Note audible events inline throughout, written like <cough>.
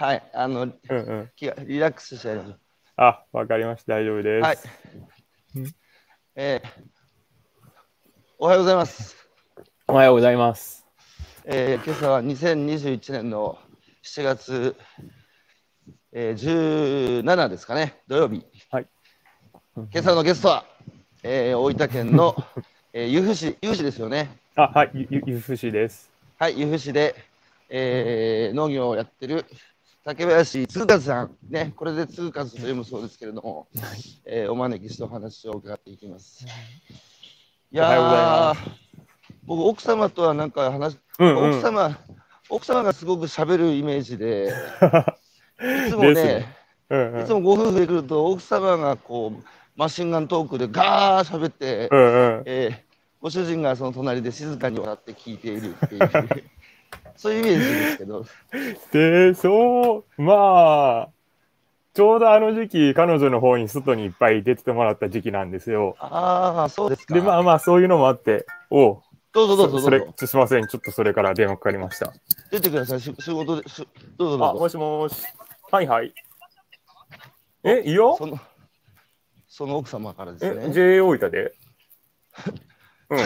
はい、あの、うんうん。リラックスして。あ、わかりました。大丈夫です。はい。えーおはようございます。おはようございます。えー今朝は2021年の7月、えー17ですかね、土曜日。はい。今朝のゲストは、えー大分県の、<laughs> えー由布市、由布市ですよね。あ、はい、ゆ、ゆ、ゆふしです。はい、由布市で、えー農業をやってる竹林嗣和さん、ね、これで嗣和と読むそうですけれども、えーお招きしてお話を伺っていきます。い。や僕、奥様とはなんか話、うんうん。奥様、奥様がすごく喋るイメージで、<laughs> いつもね、うんうん。いつもご夫婦で来ると、奥様がこう、マシンガントークでガー喋って、うんうん。えーご主人がその隣で静かに笑って聞いているっていう、そういうイメージですけど、で、そう、まあ、ちょうどあの時期、彼女の方に外にいっぱい出てもらった時期なんですよ。ああ、そうですか。で、まあまあ、そういうのもあって、おうどうぞどうぞそれ。すみません、ちょっとそれから電話かかりました。出てください、し仕事で。しどうぞどあ、うぞ。もしもし。はいはい。え、いいよそのその奥様からですえ、ね。JA 大分で？<laughs> うん。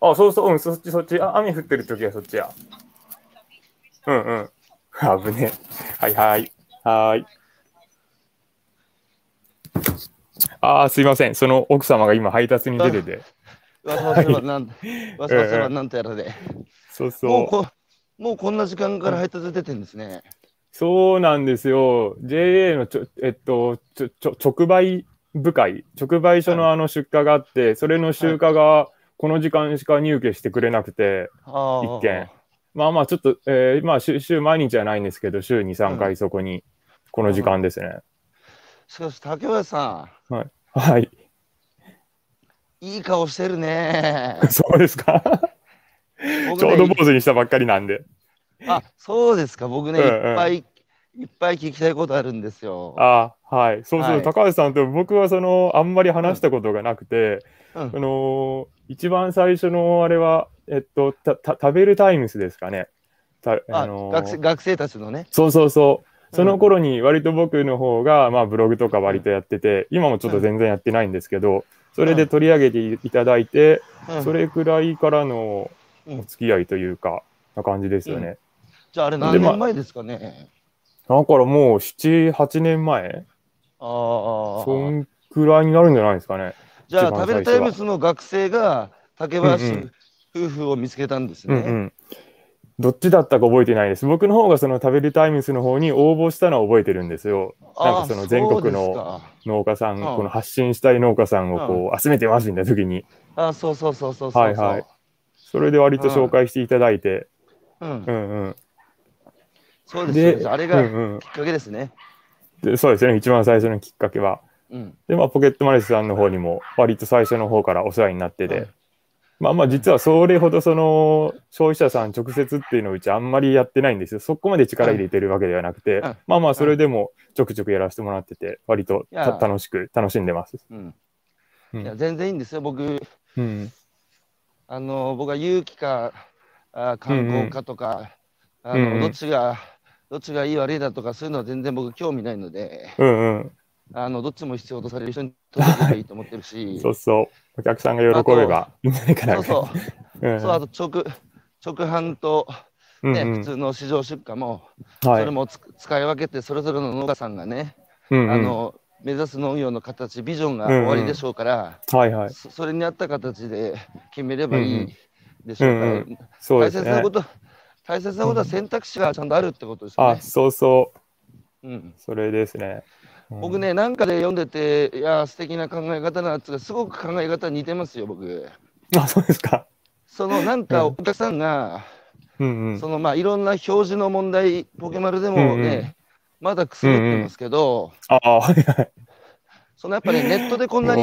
あ、そうそう、うん、そっちそっち。あ、雨降ってる時はそっちや。うんうん。<laughs> 危ねえ。はいはい。はーい。あー、すいません。その奥様が今配達に出てて。<laughs> わさわさはなん、わさわさはなんとやらで。そうもうそう。こ、もうこんな時間から配達出てんですね。そうなんですよ。JA のちょ、えっと、ちょ、ちょ、直売部会、直売所のあの出荷があって、それの集荷がこの時間しか入荷してくれなくて、ああ一件。まあまあ、ちょっと、えーまあ週、週毎日はないんですけど、週2、3うん回そこに、この時間ですね。しかし、竹林さはい。ん、いい顔してるね。<laughs> そうですか。僕ちょうどね坊主にしたばっかりなんで。あ、そうですか。僕ね、うんうんいっぱい、いっぱい聞きたいことあるんですよ。あはい。そうそう、はい高橋さんと僕はその、あんまり話したことがなくて、うんあのー一番最初のあれは、えっと、たた食べるタイムスですかね。たああのー学生学生たちのね。そうそうそう。その頃に割と僕の方が、まあ、ブログとか割とやってて、今もちょっと全然やってないんですけど、それで取り上げていただいて、うんそれくらいからのうんお付き合いというか、な感じですよね。じゃあ、あれ何年前ですかね。だからもう7、8年前？ああ。そんくらいになるんじゃないですかね。じゃあ、食べるタイムスの学生が竹林うん夫婦を見つけたんですね。うんうん。どっちだったか覚えてないです。僕の方がその食べるタイムスの方に応募したのは覚えてるんですよ。なんあかその全国の農家さん、うんこの発信したい農家さんをこう集めてますみたいな時に、あそうそうそうそうそう。はいはいそれで割と紹介していただいて、うんう、んうん。そうですそうです。あれがきっかけですね。でそうですね、一番最初のきっかけは。うん。で、まあ、ポケットマネスさんの方にも割と最初の方からお世話になってて、うんまあまあ実はそれほどその消費者さん直接っていうのをうちあんまりやってないんですよ。そこまで力入れてるわけではなくて、うんまあまあそれでもちょくちょくやらせてもらってて、割と楽しく楽しんでます。いや、全然いいんですよ。僕、うん。あの、僕は有機か、あ観光かとか、あの、うんうんどっちが、どっちがいい悪いだとか、そういうのは全然僕興味ないので、うんうん。あの、どっちも必要とされる人に届ければいいと思ってるし、そうそう。お客さんが喜べばいいんじゃないかな。<laughs> そうそう。うんそう、あと直、直販と、ね、うんうん普通の市場出荷も、はいそれもつ使い分けて、それぞれの農家さんがね、うんうんあの、目指す農業の形、ビジョンが終わりでしょうから、はいはい。そそれに合った形で決めればいいでしょうから、うんうんそう大切なこ。と、大切なことは選択肢がちゃんとあるってことですよあ、ね。そうそう。うん、それですね。うん僕。ね、なんかで読んでて、いや、素敵な考え方なんですが、すごく考え方似てますよ、僕。あ、そうですか。そのなんかうんお客さんが、うんうん。そのまあいろんな表示の問題、ポケマルでもね、うんうんまだくすぶってますけど、ああ、はいはい。そのやっぱりネットでこんなに。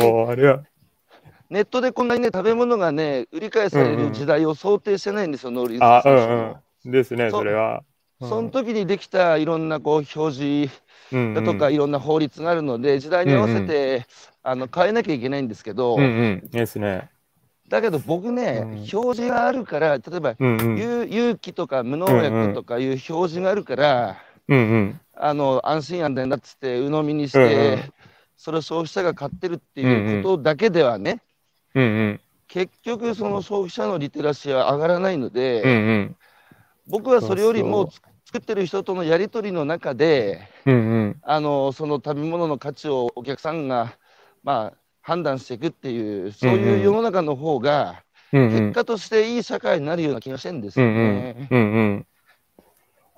ネットでこんなにね、食べ物がね、売り買いされうんうんる時代を想定してないんですよ、農林あ、う水産省。ですね、そそれは。その時にできたいろんなこう表示うんだとか、いろんな法律があるので、時代に合わせて、あの変えなきゃいけないんですけど、うんうん。ですね。だけど僕ね、うん表示があるから、例えば、うんうん。有有機とか無農薬とかいう表示があるから、うんうん。あの安心安全だっつって鵜呑みにして、うんうんそれを消費者が買ってるっていうことだけではね、うんうん。結局その消費者のリテラシーは上がらないので、うんうん。僕はそれよりもそ作ってる人とのやり取りの中でうんうん。あのその食べ物の価値をお客さんが、まあ、判断していくっていうそういう世の中の方が。結果としていい社会になるような気がしてるんですうんうんよね。うんうん。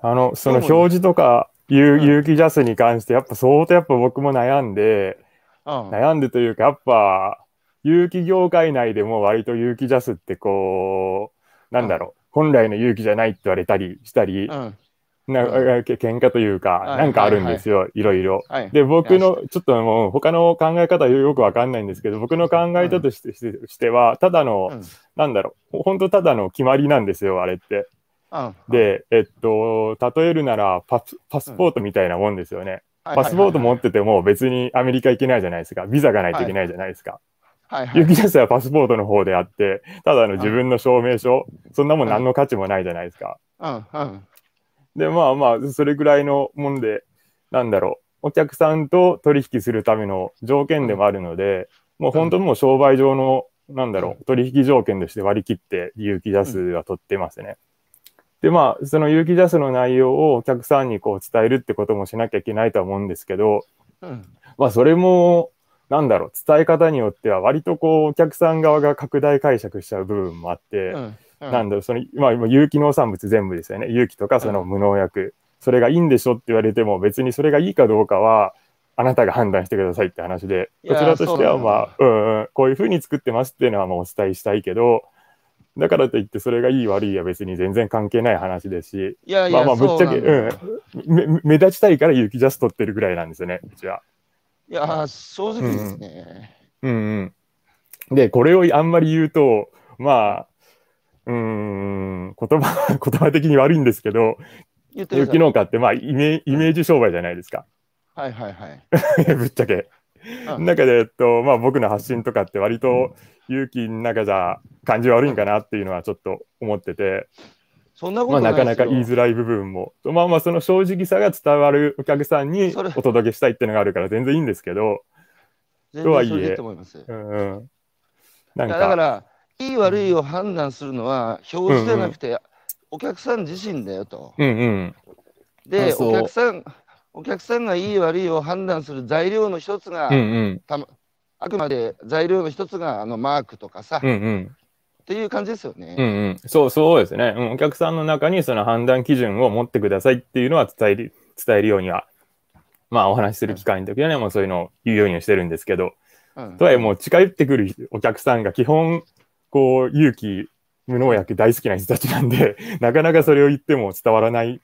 あの、その表示とか、有うん有機ジャスに関して、やっぱ相当やっぱ僕も悩んで、うん悩んでというか、やっぱ、有機業界内でも割と有機ジャスってこう、なんだろう、本来の有機じゃないって言われたりしたり、うんな喧嘩というか、はいなんかあるんですよ、いろいろ。はい、で、僕いの、ちょっともう他の考え方よくわかんないんですけど、僕の考え方として,、しては、ただの、うんなんだろう、本当ただの決まりなんですよ、あれって。うんで、えっと、例えるならパス、パスポートみたいなもんですよね。はいパスポート持ってても別にアメリカ行けないじゃないですか。ビザがないといけないじゃないですか。はいはい。有はパスポートの方であって、ただの自分の証明書、そんなもん何の価値もないじゃないですか。うんうん。で、まあまあ、それぐらいのもんで、なんだろう、お客さんと取引するための条件でもあるので、もう本当もう商売上の、なんだろう、取引条件として割り切って有機ジャスは取ってますね。で、まあ、その有機ジャスの内容をお客さんにこう伝えるってこともしなきゃいけないとは思うんですけど、うん。まあ、それも、なんだろう、伝え方によっては割とこう、お客さん側が拡大解釈しちゃう部分もあって、うんうんなんだろう、その、まあ、今有機農産物全部ですよね。有機とかその無農薬。それがいいんでしょって言われても、別にそれがいいかどうかは、あなたが判断してくださいって話で、こちらとしては、まあ、うんうん、こういうふうに作ってますっていうのはまあお伝えしたいけど、だからといってそれがいい悪いは別に全然関係ない話ですし、いやいや、まあまあ、ぶっちゃけ、そうなんだうん、め目立ちたいから有機ジャス取ってるぐらいなんですよね、うちは。いや、正直ですね。うんうん。で、これをあんまり言うと、まあ、うーん、言葉、<laughs> 言葉的に悪いんですけど、有機農家ってまあイメイメージ商売じゃないですか。はいはいはい。<laughs> ぶっちゃけ。うん中で、えっと、まあ僕の発信とかって割と有機の中じゃ感じ悪いんかなっていうのはちょっと思ってて、そんなこまあなとないですよかなか言いづらい部分も、まあまあその正直さが伝わるお客さんにお届けしたいっていうのがあるから全然いいんですけど、全とはいえ然それでいいと思います。いうんうだかか、ら、いい悪いを判断するのは表示じゃなくて、お客さん自身だよと。うんうん。で、お客さん、お客さんがいい悪いを判断する材料の一つが、うんうん。あくまで材料の一つがあのマークとかさ、うんうん。っていう感じですよね。うんうん、そうそうですね、うん。お客さんの中にその判断基準を持ってくださいっていうのは伝える伝えるようには、まあお話しする機会の時はね、もうそういうのを言うようにはしてるんですけど、うんとはいえもう近寄ってくるお客さんが基本、こう、勇気、無農薬大好きな人たちなんで、<laughs> なかなかそれを言っても伝わらない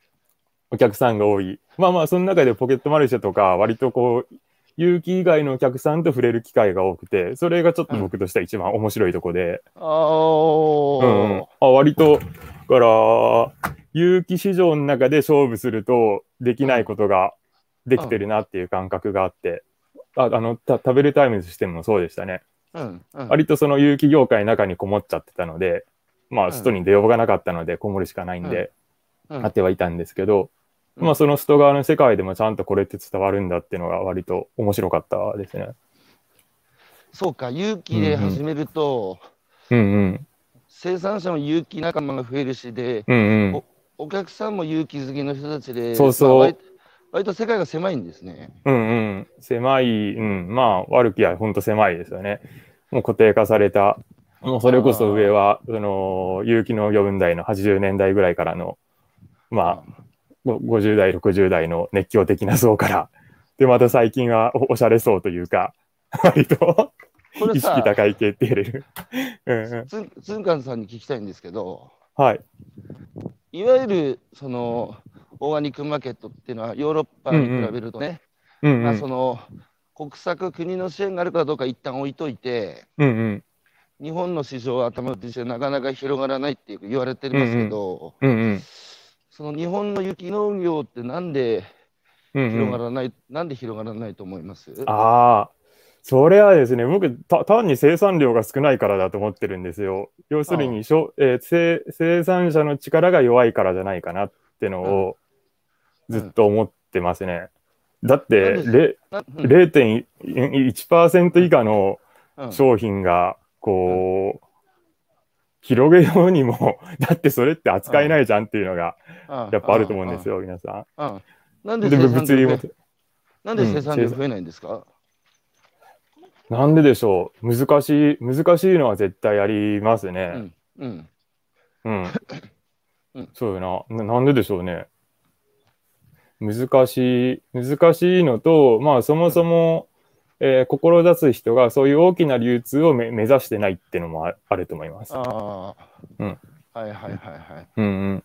お客さんが多い。まあまあ、その中でポケットマルシェとか、割とこう、勇気以外のお客さんと触れる機会が多くて、それがちょっと僕としては一番面白いとこで、あー。うんうん、あ割と、だから、有機市場の中で勝負するとできないことができてるなっていう感覚があって、ああのた食べるタイムズしてもそうでしたね。うんうん。割とその有機業界の中にこもっちゃってたので、まあ、うん。外に出ようがなかったので、こもるしかないんで、うん。なってはいたんですけど、うんまあ、その外側の世界でもちゃんとこれって伝わるんだっていうのが割と面白かったですね。そうか、勇気で始めると、うんうん。生産者も勇気仲間が増えるしで、うんうん。お客さんも勇気好きの人たちで、そうそうまあ割割と世界が狭いんですね。うんうん。狭い、うん。まあ、悪きは本当狭いですよね。もう固定化された、もうそれこそ上は、その、有機の余分代の80年代ぐらいからの、まあ、ご50代、60代の熱狂的な層から、<laughs> で、また最近はおおしゃれ層というか、<laughs> 割と意識、高い系って言えれる。<laughs> うんうん。つんつんかんさんに聞きたいんですけど、はい。いわゆるそのオーガニックマーケットっていうのはヨーロッパに比べるとね、うんうんまあそ。の国策、国の支援があるかどうか一旦置いといて、うんうん。日本の市場は頭打ちしてなかなか広がらないって言われてますけど、うんうん。その日本の雪農業ってなんでうんうん。広がらない、なんで広がらないと思います、ああ、それはですね、僕た、単に生産量が少ないからだと思ってるんですよ。要するにしょ、えー生、生産者の力が弱いからじゃないかなってのをずっと思ってますね。だって、なんでれなうん。0.1%以下のうん。商品が、こう、広げようにも、<laughs> だってそれって扱えないじゃんっていうのが、やっぱあると思うんですよ、皆さうん。うんなんん。で、で生産物流もなんで生産量増えないんですか、なんででしょう難しい、難しいのは絶対ありますね。うん。うん。うんそうよなな。なんででしょうね。難しい、難しいのと、まあそもそも、えー志す人がそういう大きな流通をめ目指してないっていうのもああると思います。ああ。うん。はいはいはいはい。うんうん。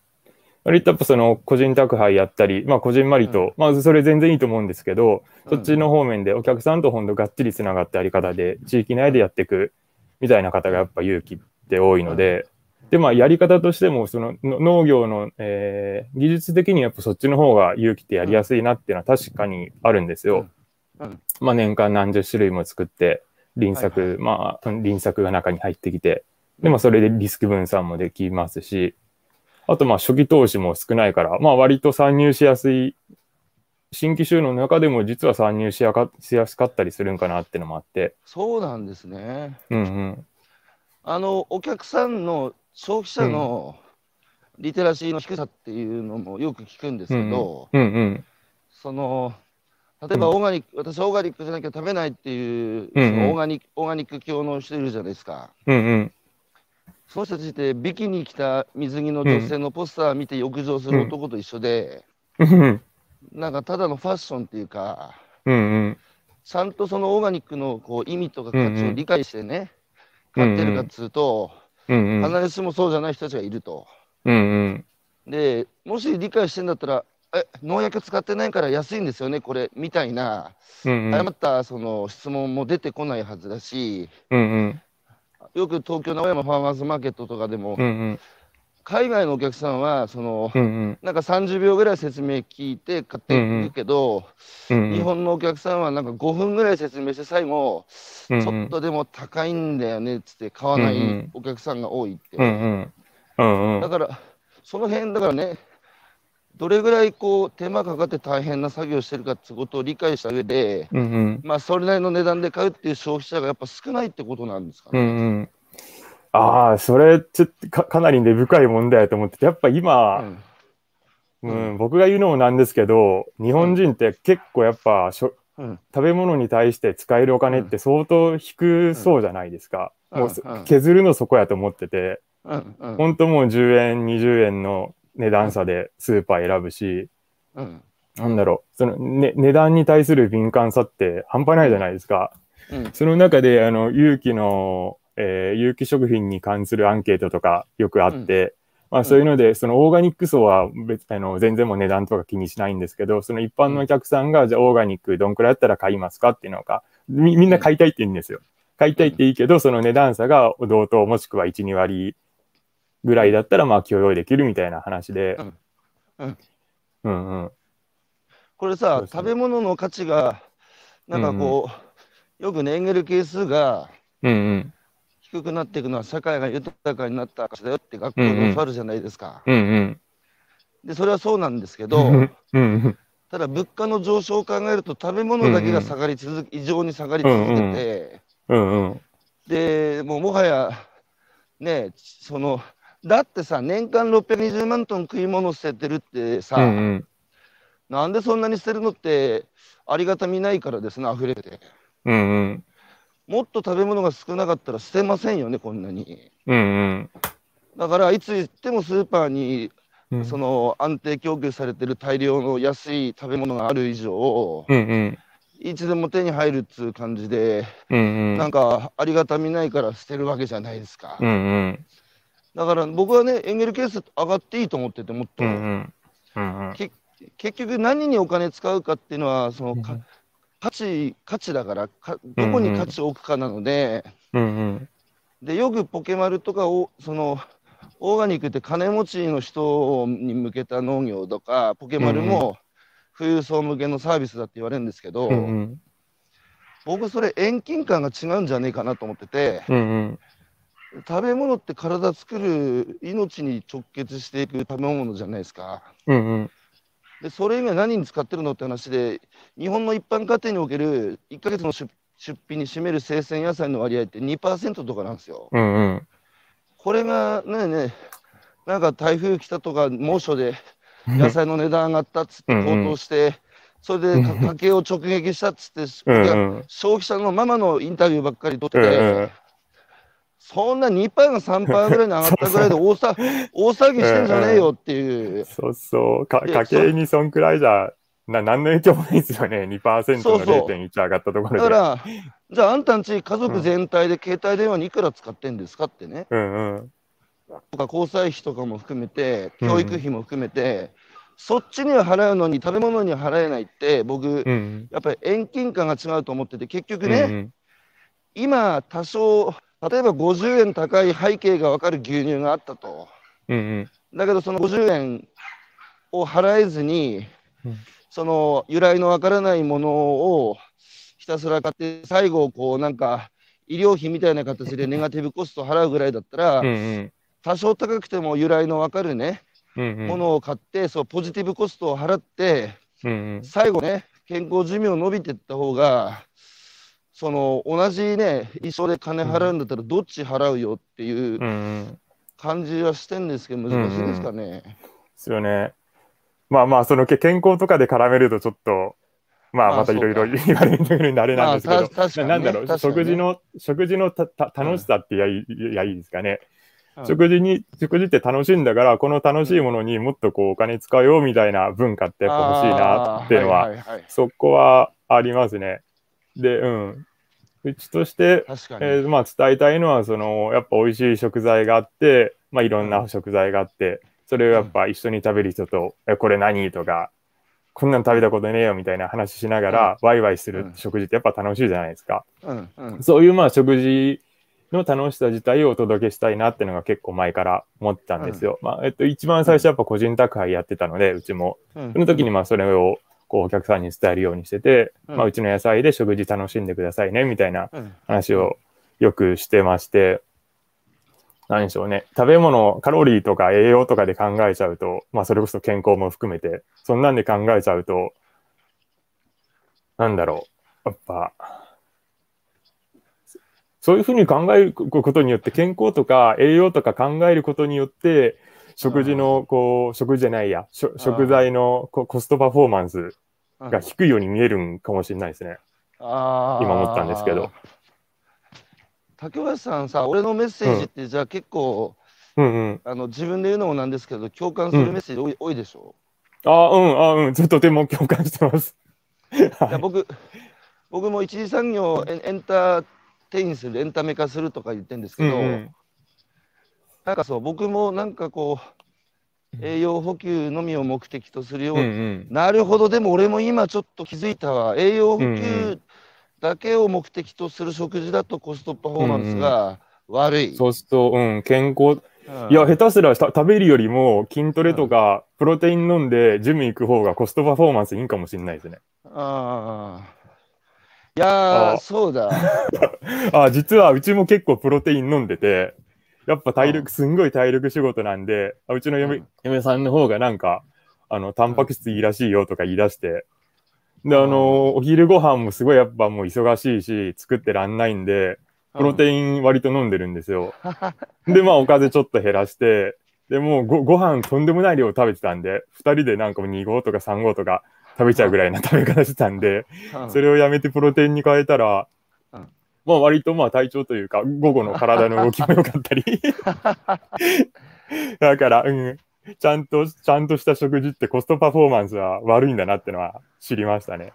割とやっぱその個人宅配やったり、まあこじんまりと、うんまあそれ全然いいと思うんですけど、そっちうんの方面でお客さんとほんとがっちりつながったやり方で、地域内でやっていくみたいな方がやっぱ勇気って多いので、で、まあやり方としても、そのの農業の、えー技術的にやっぱそっちの方が勇気ってやりやすいなっていうのは確かにあるんですよ。うんうんまあ年間何十種類も作って、輪作、はいはいまあ輪作が中に入ってきて、で、まあそれでリスク分散もできますし、あとまあ初期投資も少ないから、まあ割と参入しやすい、新規収納の中でも実は参入しやかしやすかったりするんかなっていうのもあって、そうなんですね。うんうん。あの、お客さんの消費者のリテラシーの低さっていうのもよく聞くんですけど、うんうん。その、例えばオーガニック、私オーガニックじゃなきゃ食べないっていう、うんうんオーガニック、オーガニック教の人いるじゃないですか。うんうん。その人たちってビキに着た水着の女性のポスター見て浴場する男と一緒で、うんなんかただのファッションっていうか、うんうん。ちゃんとそのオーガニックのこう意味とか価値を理解してね、うんうん買ってるかっつうと、うんうん。必ずしもそうじゃない人たちがいると。うんうん。で、もし理解してんだったら、え、農薬使ってないから安いんですよね、これ、みたいな、うんうん。誤ったその質問も出てこないはずだし、うんうん。よく東京の青山ファーマーズマーケットとかでも、うんうん。海外のお客さんは、その、うんうん。なんか30秒ぐらい説明聞いて買っていくけど、うん日本のお客さんはなんか5分ぐらい説明して最後、うんちょっとでも高いんだよねっつって買わなうんういんお客さんが多いって。うんうん。うんうんだ。から、その辺だからね、どれぐらいこう手間かかって大変な作業してるかってことを理解した上で、うんうん。まあ、それなりの値段で買うっていう消費者がやっぱ少ないってことなんですかね。うんうん。ああ、それ、ちょっとかかなり根深い問題だと思ってて、やっぱ今、うんうん、僕が言うのもなんですけど、日本人って結構やっぱしょ、うん食べ物に対して使えるお金って相当低そうじゃないですか。うんもう削るのそこやと思ってて、うんうん本当もう10円、20円の値段差でスーパー選ぶし、うん。なんだろう、その、ね、値段に対する敏感さって半端ないじゃないですか。うん。その中で、あの、有機の、えー有機食品に関するアンケートとかよくあって、まあそういうので、そのオーガニック層は別、あの、全然もう値段とか気にしないんですけど、その一般のお客さんが、じゃあオーガニックどんくらいやったら買いますかっていうのが、み、みんな買いたいって言うんですよ。買いたいっていいけど、その値段差が同等もしくは1、2割ぐらいだったら、まあ許容できるみたいな話で。うんうんうんうん。これさね食べ物の価値がなんかこう、よくねエンゲル係数がうんうん。低くなっていくのは社会が豊かになった証だよって学校で教わるじゃないですか。うんうん。でそれはそうなんですけど、うんうん。ただ物価の上昇を考えると食べ物だけが下がり続け、異常に下がり続けて、うんうん。でもうもはやねそのだってさ年間620万トン食い物捨ててるってさ、うんうん。なんでそんなに捨てるのってありがたみないからですね溢れててうんうん。もっと食べ物が少なかったら捨てませんよねこんなにうんうん。だからいつ行ってもスーパーにうんその安定供給されてる大量の安い食べ物がある以上、うんうん。いつでも手に入るっつう感じで、うんうん。なんかありがたみないから捨てるわけじゃないですか。うんうん。だから僕はね、エンゲル係数上がっていいと思ってて、もっと。うんうん。うん結局、何にお金使うかっていうのは、その価値、価値だからか、どこに価値を置くかなので、うんうん。でよくポケマルとかを、そのオーガニックって金持ちの人に向けた農業とか、ポケマルも富裕層向けのサービスだって言われるんですけど、うんうん。僕それ遠近感が違うんじゃねえかなと思ってて、うんうん。食べ物って体作る命に直結していく食べ物じゃないですか。うんうん。で、それ以外何に使ってるのって話で、日本の一般家庭における1ヶ月の出出費に占める生鮮野菜の割合って2%とかなんですよ。うんうん。これがねね、なんか台風来たとか猛暑で野菜の値段上がったっつってうんうん高騰して、それでか家計を直撃したっつって。消費者のママのインタビューばっかり取ってそんな2%が3%ぐらいに上がったぐらいで <laughs> 大さ大騒ぎしてんじゃねえよっていう。そうそう。か家計にそんくらいじゃ、な何の影響もないですよね。2%のそうそう0.1上がったところで。だから、じゃああんたんち家族全体で携帯電話にいくら使ってんですかってね。うんうん。とか交際費とかも含めて、うん教育費も含めて、そっちには払うのに食べ物には払えないって、僕、うん。やっぱり遠近感が違うと思ってて、結局ね、うんうん今、多少、例えば50円高い背景が分かる牛乳があったと。うんだけど、その50円を払えずに、うん。その由来の分からないものをひたすら買って、最後、こうなんか、医療費みたいな形でネガティブコストを払うぐらいだったら、うんうん。多少高くても由来の分かるね、うんうん。ものを買って、そうポジティブコストを払って、うんうん。最後ね、健康寿命伸びていった方が、その同じね、一緒で金払うんだったら、どっち払うよっていううんうん。感じはしてんですけど、難しいですかね。ですよね。まあまあ、そのけ健康とかで絡めるとちょっと、まあまたいろいろ言われるんであれなんですけど、まあね。ななんだろう、ね。食事の、食事のたた楽しさってやい,、やいいですかね。うん。食事に、食事って楽しいんだから、この楽しいものにもっとこうお金使おうよみたいな文化ってやっぱ欲しいなっていうのは、あー。いはい。そこはありますね。で、うん。うちとして。えーまあ、伝えたいのはそのやっぱ美味しい食材があって、まあ、いろんな食材があってそれをやっぱ一緒に食べる人と「えこれ何?」とか「こんなん食べたことねえよ」みたいな話しながら、ワイワイする食事ってやっぱ楽しいじゃないですか。うんうんそういうまあ食事の楽しさ自体をお届けしたいなっていうのが結構前から思ってたんですよ。まあえっと、一番最初やっぱ個人宅配やってたのでうちもうんその時にまあそれをこうお客さんに伝えるようにしてて、うんまあ、うちの野菜で食事楽しんでくださいねみたいなうん話をよくしてまして、何でしょうね。食べ物、カロリーとか栄養とかで考えちゃうと、まあそれこそ健康も含めて、そんなんで考えちゃうと、なんだろう。やっぱ、そういうふうに考えることによって、健康とか栄養とか考えることによって、食事の、こう、食事じゃないや、食材のこコストパフォーマンスうん。が低いように見えるんかもしれないですね。あー。今思ったんですけど。竹林さんさ、俺のメッセージって、じゃあ結構、うんうん。あの自分で言うのもなんですけど、共感するメッセージ多い,、多いでしょ？あうん、あうん、とても共感してます。いや僕僕も一次産業をエンエンターテインする、エンタメ化するとか言ってるんですけど、うんうんなんかそう、僕もなんかこう、栄養補給のみを目的とするよううんうに、ん。なるほど、でも俺も今ちょっと気づいたわ、栄養補うんう給だけを目的とする食事だとコストパフォーマンスが悪い。そうすると、うん、健康、うん。いや、下手すらた食べるよりも筋トレとか、プロテイン飲んでジム行く方がコストパフォーマンスいいんかもしれないですね。ああ。いやそうだ。<laughs> あ実はうちも結構プロテイン飲んでて、やっぱ体あ力、すんごい体力仕事なんで、あうちの嫁,、うん。嫁さんの方がなんか、あの、タンパク質いいらしいよとか言い出して、で、あの、お昼ご飯もすごいやっぱもう忙しいし、作ってらんないんで、プロテイン割と飲んでるんですよ。<laughs> で、まあ、おかずちょっと減らして、で、もうごご飯とんでもない量食べてたんで、二人でなんかもう2合とか3合とか食べちゃうぐらいな食べ方してたんで、うん。それをやめてプロテインに変えたら、うんまあ割とまあ体調というか、午後の体の動きも良かったり。<laughs> だから、うん、ちゃんと、ちゃんとした食事ってコストパフォーマンスは悪いんだなってのは知りましたね。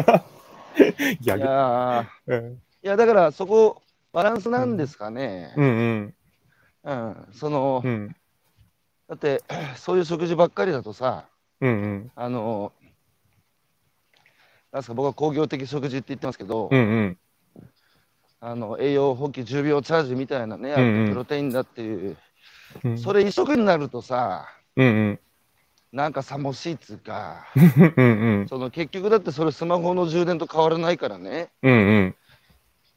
<laughs> い逆。やーうん、いや、だからそこ、バランスなんですかね。うんうんうん。そのう、んだって、<clears throat> そういう食事ばっかりだとさ、うんうんあの、なんすか、僕は工業的食事って言ってますけど、うんうんあの栄養補給10秒チャージみたいなね、うんうんプロテインだっていう、うんそれ一食になるとさ、うんうんなんかさもしいっつうか、うんうん。その結局だってそれスマホの充電と変わらないからね、うんうん。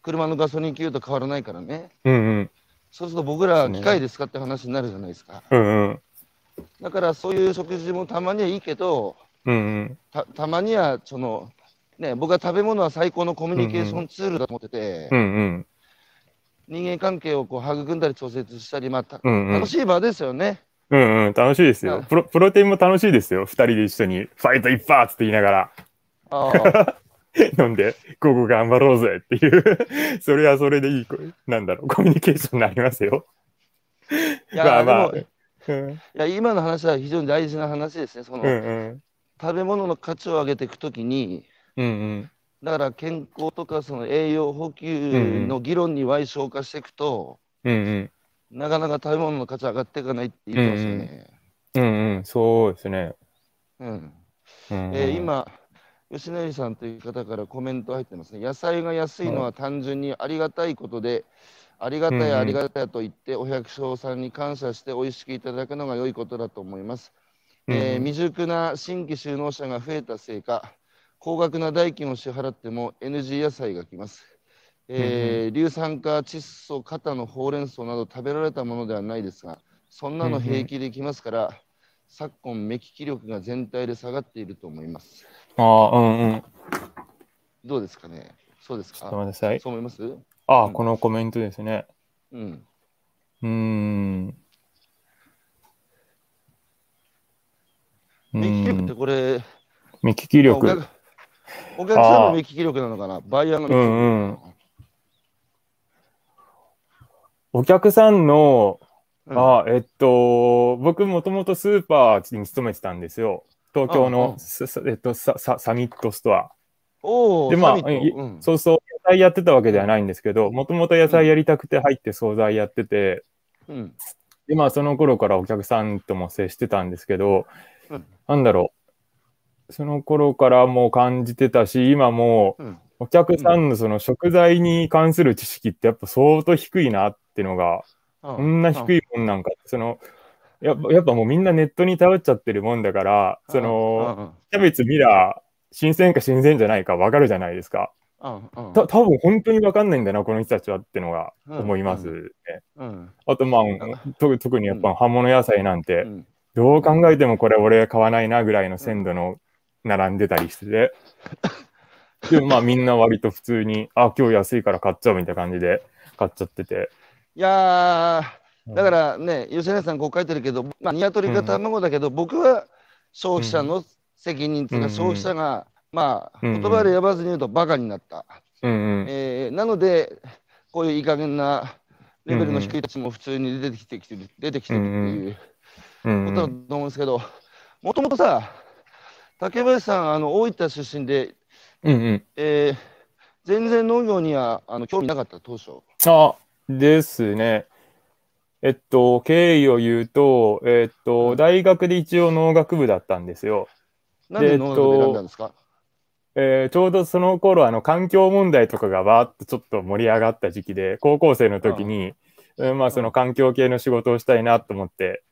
車のガソリン給油と変わらないからね、うんうん。そうすると僕ら機械で使って話になるじゃないですか。うんうん。だからそういう食事もたまにはいいけど、うんうん。たたまにはその、ね、僕は食べ物は最高のコミュニケーションツールだと思ってて、うんうん。人間関係をこう育んだり調節したり、まあ、たうんうん楽しい場ですよね。うんうん。楽しいですよ。プロプロテインも楽しいですよ。二人で一緒にファイト一発って言いながらああ <laughs> 飲んで、午後頑張ろうぜっていう、<laughs> それはそれでいいこ、なんだろう、コミュニケーションになりますよ。いや、まあまあいうんや今の話は非常に大事な話ですね。その、うんうん。食べ物の価値を上げていくときに、うんうん。だから健康とかその栄養補給の議論に歪消化していくと、うんうん。なかなか食べ物の価値上がっていかないって言ってますよね。うんうん。そうですね。うんうんえー、今、吉成さんという方からコメント入ってますね。野菜が安いのは単純にありがたいことで、ありがたい、うんうんありがたいと言って、お百姓さんに感謝して美味しくいただくのが良いことだと思います。えーうん未熟な新規就農者が増えたせいか、高額な代金を支払っても NG 野菜が来ます。えー硫酸化、窒素、肩のほうれん草など食べられたものではないですが、そんなの平気できますから、昨今、目利き力が全体で下がっていると思います。ああ、うんうん。どうですかね？そうですか？そう思います？ああ、うんこのコメントですね。うん。うーん。う目利き力ってんこれ、目利きお力。客お客さんの目利き力なのかな？バイヤーの目利き力。なのかお客さんの、なあえっと、僕もともとスーパーに勤めてたんですよ。東京うんうん。のえっと、サササミットストア。おお、で、まあ、うん。そうそう、野菜やってたわけではないんですけど、もともと野菜やりたくて入って惣菜やってて、うん。で、まあ、その頃からお客さんとも接してたんですけど、うん。なんだろう。その頃からもう感じてたし、今もうん。お客さんのその食材に関する知識ってやっぱ相当低いなってのが、ここんな低いもんなんか、その、やっぱやっぱもうみんなネットに頼っちゃってるもんだから、その、キャベツ見ら、新鮮か新鮮じゃないか分かるじゃないですか。うん、た多分本当に分かんないんだな、この人たちはってのがうん思いますね。うん。あと、まあ、と特にやっぱ葉物野菜なんてう、ん。どう考えてもこれ俺買わないなぐらいの鮮度の並んでたりしてて。でもまあみんな割と普通に、あ、今日安いから買っちゃうみたいな感じで買っちゃってて。いやー、だからね、吉根さんこう書いてるけど、まあ、鶏か卵だけど、僕は消費者の責任というか、うん消費者が、まあ、うん言葉で呼ばずに言うとバカになった。うんうん。えーなので、こういういい加減なレベルの低い人たちも普通に出てきてきてる、出てきてるっていううんことだと思うんですけど、もともとさ、竹林さん、あの大分出身で、うんうん。えー全然農業にはあの興味なかった、当初。あ、ですね。えっと、経緯を言うと、えっと、大学で一応農学部だったんですよ。なんで農業を選んだんですか、えーちょうどその頃あの環境問題とかがわーっとちょっと盛り上がった時期で高校生の時に、うんまあその環境系の仕事をしたいなと思って、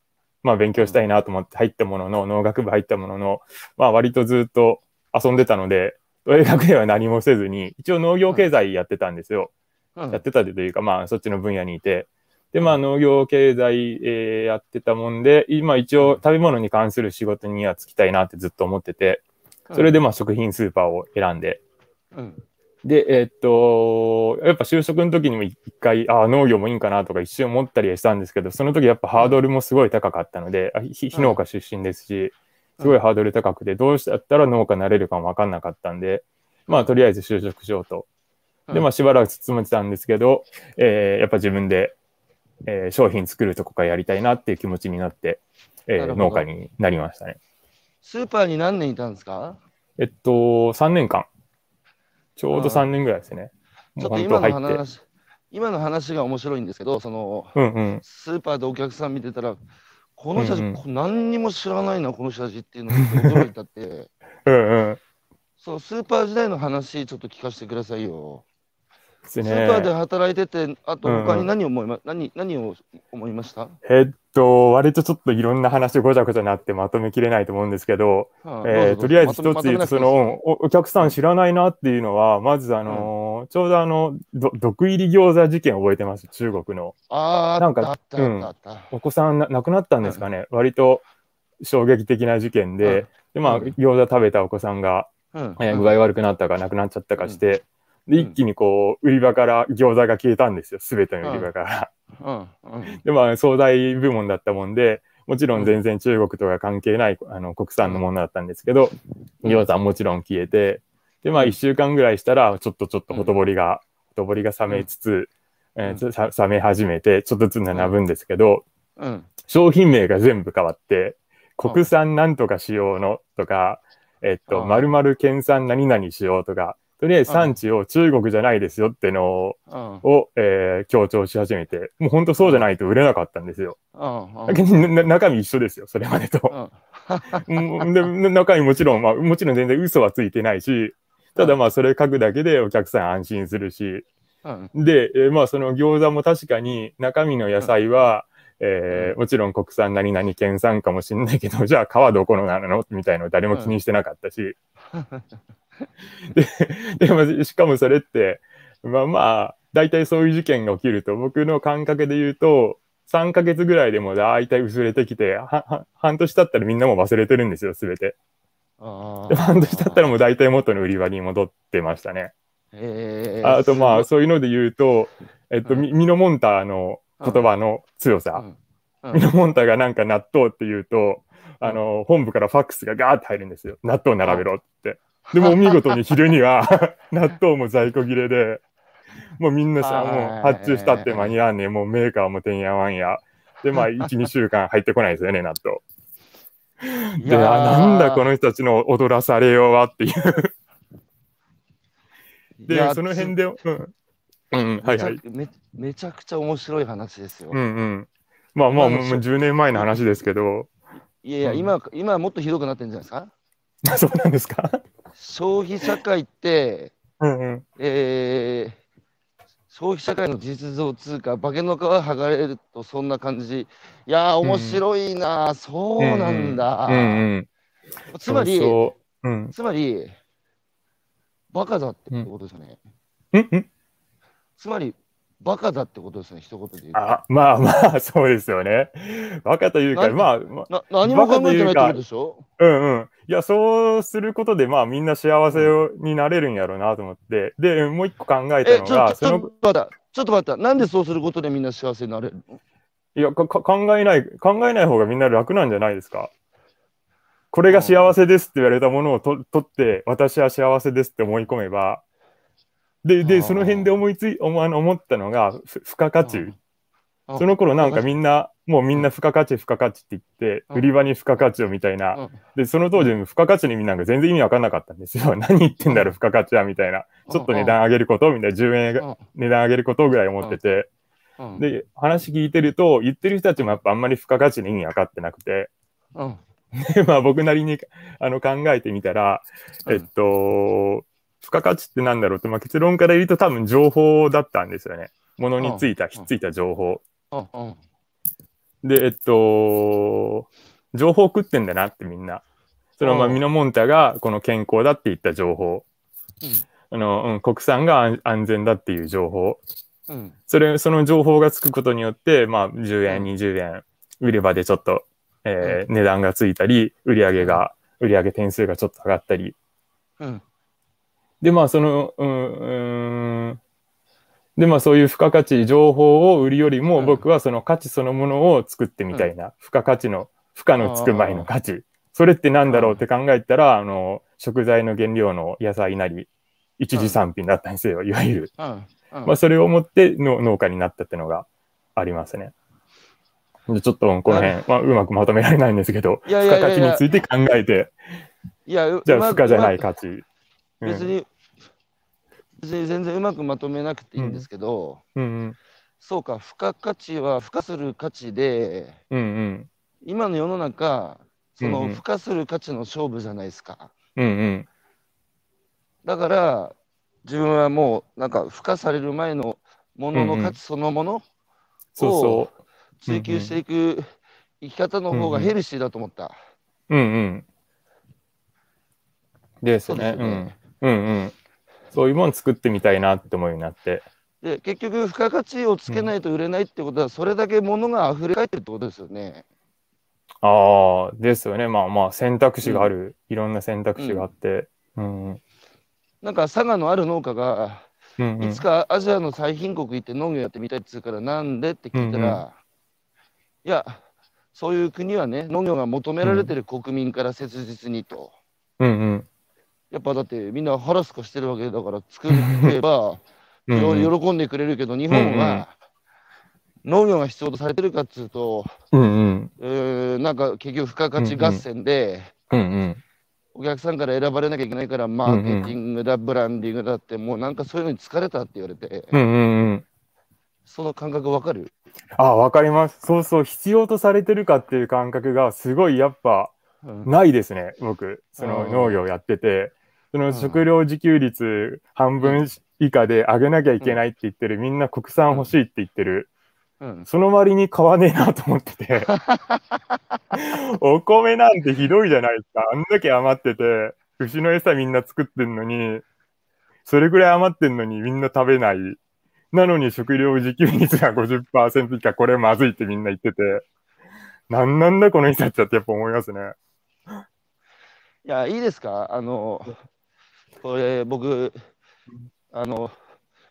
まあ勉強したいなと思って入ったものの農学部入ったものの、まあ割とずっと遊んでたので大学では何もせずに一応農業経済やってたんですよ。うんやってたというかまあそっちの分野にいて。でまあ農業経済、えーやってたもんで今一応食べ物に関する仕事には就きたいなってずっと思ってて。それでまあ食品スーパーを選んで、うんで、えーっと、やっぱ就職の時にも一回、ああ、農業もいいんかなとか一瞬思ったりはしたんですけど、その時やっぱハードルもすごい高かったので、あひ非農家出身ですし、すごいハードル高くて、どうしたったら農家になれるかもわかんなかったんで、まあとりあえず就職しようと。で、まあしばらく勤めてたんですけど、えーやっぱ自分で、えー商品作るとこからやりたいなっていう気持ちになって、えー農家になりましたね。スーパーに何年いたんですか？えっと、3年間。ちょうど3年ぐらいですね。ちょっと今。の話、今の話が面白いんですけど、そのうんうん。スーパーでお客さん見てたら、この人たち、うんうんこ何にも知らないな、この人たちっていうのに驚いたって、<laughs> うんうん。そのスーパー時代の話、ちょっと聞かせてくださいよ。ね。スーパーで働いてて、あと他うんうんに何を思いま、何何を思いました？えっと、割とちょっといろんな話ごちゃごちゃなってまとめきれないと思うんですけど、えー、とりあえず一つ言うと、そのお、お客さん知らないなっていうのは、まずあのーうん、ちょうどあの、ど毒入り餃子事件覚えてます、中国の。ああ、なんか、うん、お子さんな亡くなったんですかね、うん、割と衝撃的な事件で、うん、で、まあ、餃子食べたお子さんが、うん、えー、具合悪くなったか亡くなっちゃったかして、で、一気にこう、売り場から餃子が消えたんですよ。すべての売り場から。で、まあ、惣菜部門だったもんで、もちろん全然中国とか関係ない、あの、国産のものだったんですけど、餃子はもちろん消えて、で、まあ、一週間ぐらいしたら、ちょっとちょっとほとぼりが、ほとぼりが冷めつつ、えー、冷め始めて、ちょっとずつ並ぶんですけど、商品名が全部変わって、国産なんとかしようのとか、えっと、まるまる県産何々しようとか、とりあえず産地を中国じゃないですよってのを、をえー、強調し始めて、もう本当そうじゃないと売れなかったんですよ。中身一緒ですよ、それまでと。<laughs> で中身もちろん、まあ、もちろん全然嘘はついてないし、ただまあそれ書くだけでお客さん安心するし、で、えー、まあその餃子も確かに中身の野菜は、えー、もちろん国産何々県産かもしれないけど、じゃあ皮どこのなの？みたいなの誰も気にしてなかったし。<laughs> <laughs> で、<laughs> でも、しかもそれって、まあまあ、大体そういう事件が起きると、僕の感覚で言うと、3ヶ月ぐらいでも大体薄れてきて、は半年経ったらみんなも忘れてるんですよ、すべて。半年経ったらもう大体元の売り場に戻ってましたね。えー、あとまあ、そういうので言うと、えっと、ミノモンタの言葉の強さ。ミノモンタがなんか納豆って言うと、あの、本部からファックスがガーって入るんですよ。納豆並べろって。でも見事に昼には <laughs> 納豆も在庫切れで、もうみんなさ、もう発注したって間に合わんねもうメーカーもてんやわんや。で、まあ、1、2週間入ってこないですよね、納豆。で、あ、なんだこの人たちの踊らされようはっていうで、その辺で、うん。うん、はいはいめ。めちゃくちゃ面白い話ですよ。うんうん。まあまあ、もう10年前の話ですけど。いやいや、今、今はもっとひどくなってるんじゃないですか？<laughs> そうなんですか？消費社会って、うんうん、えー、消費社会の実像通貨、化けの皮剥がれるとそんな感じ。いやー、面白いな、うん、そうなんだ。うんうん、つまりつまり、バカだってことですよね。うん、つまり、バカだってことですね、一言で言うと。あまあまあ、そうですよね。バカというか、まあ、まあ、何も考えてないってことでしょ？うんうん。いや、そうすることで、まあ、みんな幸せになれるんやろうなと思って。で、もう一個考えたのが、ちょっと待った、ちょっと待った。なんでそうすることでみんな幸せになれる？のいやか考えない、考えない方がみんな楽なんじゃないですか？これが幸せですって言われたものをと取って、私は幸せですって思い込めば、で、で、その辺で思いつい、思思ったのが、付加価値。その頃なんかみんな、もうみんな付加価値、付加価値って言って、売り場に付加価値をみたいな。で、その当時、付加価値にみんなが全然意味わかんなかったんですよ。何言ってんだろう、付加価値は、みたいな。ちょっと値段上げることみたいな、10円値段上げることぐらい思ってて。で、話聞いてると、言ってる人たちもやっぱあんまり付加価値の意味分かってなくて。で、<laughs> まあ僕なりにあの考えてみたら、えっと、付加価値ってなんだろうって、まあ、結論から言うと多分情報だったんですよね。ものについた、ひっついた情報。で、えっと、情報食ってんだなってみんな。そのまあミノモンタがこの健康だって言った情報。あの、うん、国産が安全だっていう情報。うん、それ、その情報がつくことによって、まあ、10円、20円、売れ場でちょっと、えー、値段がついたり、売り上げが、売り上げ点数がちょっと上がったり、うん、で、まあ、その、うん、うん、で、まあ、そういう付加価値、情報を売るよりも、僕はその価値そのものを作ってみたいな、付加価値の、付加のつく前の価値。それって何だろうって考えたら、あの、食材の原料の野菜なり、一次産品だったんですよ、い。わゆる。まあ、それをもっての農家になったっていうのがありますね。でちょっとこの辺、まあ、うまくまとめられないんですけど、付加価値について考えて、いやじゃあ、付加じゃない価値。別に、別に全然うまくまとめなくていいんですけど、うんうん、そうか、付加価値は付加する価値で、うんうん、今の世の中、その付加する価値の勝負じゃないですか。うんうん、だから、自分はもう、なんか、付加される前のものの価値そのものを追求していく生き方の方がヘルシーだと思った。うんうん。ですね。うん。うんうん。そういうもん作ってみたいなって思うようになって。で結局、付加価値をつけないと売れないってことは、それだけ物が溢れ返ってるってことですよね。ああ、ですよね。まあまあ、選択肢がある。いろんな選択肢があって。うん。うんなんか佐賀のある農家が、うん。いつかアジアの最貧国行って農業やってみたいって言うから、なんでって聞いたら、うんういや、そういう国はね、農業が求められてる国民から切実にと。うんうん。やっぱだってみんな腹すかしてるわけだから作ればうんうん喜んでくれるけど日本は農業が必要とされてるかっつうと、うんうん。えーなんか結局付加価値合戦でうんうん。お客さんから選ばれなきゃいけないからマーケティングだブランディングだってもうなんかそういうのに疲れたって言われてうんうんうん。その感覚わかる？あ、わかります。そうそう、必要とされてるかっていう感覚がすごいやっぱうんないですね、僕。そのうん農業やってて、そうんの食料自給率半分以下で上げなきゃいけないって言ってる、みんな国産欲しいって言ってる。うんその割に買わねえなと思ってて。<laughs> お米なんてひどいじゃないですか。あんだけ余ってて、牛の餌みんな作ってんのに、それぐらい余ってんのにみんな食べない。なのに食料自給率が50%以下、これまずいってみんな言ってて、なんなんだこの人たちだってやっぱ思いますね。いやいいですか？あのこれ僕あの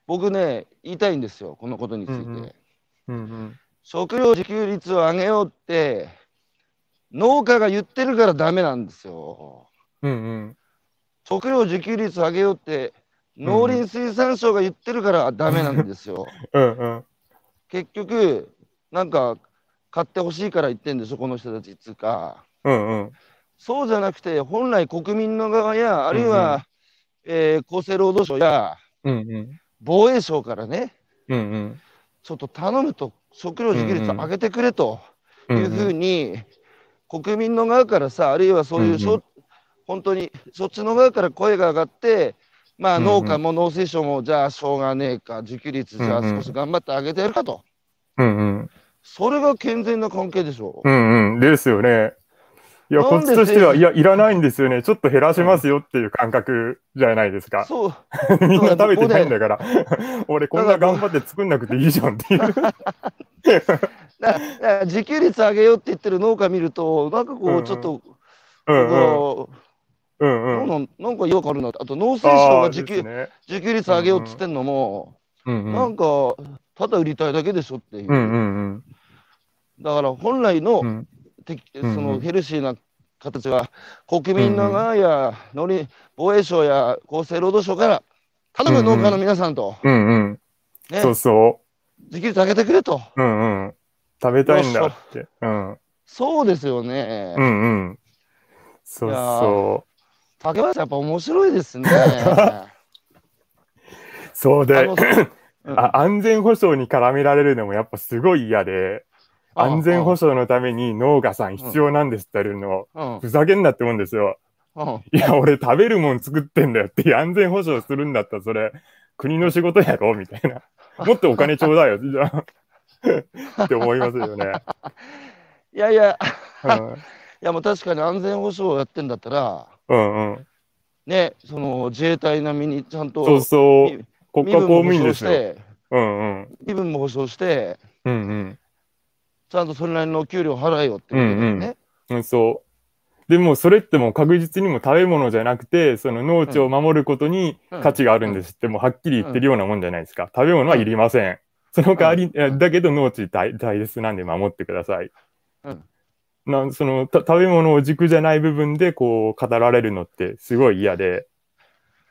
僕ね言いたいんですよこのことについて。うんうんうんうん。食料自給率を上げようって農家が言ってるからダメなんですよ。うんうん。食料自給率を上げようって農林水産省が言ってるからダメなんですよ。うんうん。結局なんか買ってほしいから言ってんでしょこの人たちっつうか。うんうん。そうじゃなくて本来国民の側やあるいは、えー厚生労働省やうんうん。防衛省からねうんうん。ちょっと頼むと食料自給率を上げてくれと。うんいうふうに、国民の側からさ、あるいはそういう、うんうん本当にそっちの側から声が上がって、まあ、農家も農水省も、じゃあしょうがねえか、自給率、じゃあ少し頑張ってあげてやるかと、うんうん。それが健全な関係でしょう。うんうん。ですよね。いや、こっちとしては、いや、いらないんですよね。ちょっと減らしますよっていう感覚じゃないですか。そう、<laughs> みんな食べてないんだから。<laughs> 俺、こんな頑張って作んなくていいじゃんっていう。<laughs> だ自給率上げようって言ってる農家見ると、なんかこう、ちょっと、うんうん。こううんうん。なんなんか違和感あるなあと農水省が自給,、ね。自給率上げようって言ってんのも、うんうん。なんか、ただ売りたいだけでしょっていう。うんうんうん。だから本来の、そのヘルシーな形は国民の側や農林防衛省や厚生労働省から頼む農家の皆さんと、うんうん。ねそうそ自給率上げてくれとう。うんうん。食べたいんだって。うん。そうですよね、うんうん。そうそ竹林やっぱ面白いですねう。<laughs> そうであの、うんあ安全保障に絡められるのもやっぱすごい嫌で、安全保障のために農家さん必要なんですって言われるの、うんふざけんなって思うんですよ。うんいや、俺食べるもん作ってんだよって、安全保障するんだったらそれ、国の仕事やろみたいな。<laughs> もっとお金ちょうだいよ、じゃあ。って思いますよね。いやいやうん、いやもう確かに安全保障をやってんだったらうんうん。ねその自衛隊並みにちゃんとそうそう。み国家公務員ですよ。障してうんうん。身分も保障してうんうん。ちゃんとそれなりの給料払えよってことだよね。うん、そう。でもそれってもう確実にも食べ物じゃなくて、その農地を守ることに価値があるんですって、もうはっきり言ってるようなもんじゃないですか。食べ物はいりません。その代わり、だけど農地大大切なんで守ってください。うん。なそのた食べ物を軸じゃない部分でこう語られるのってすごい嫌で、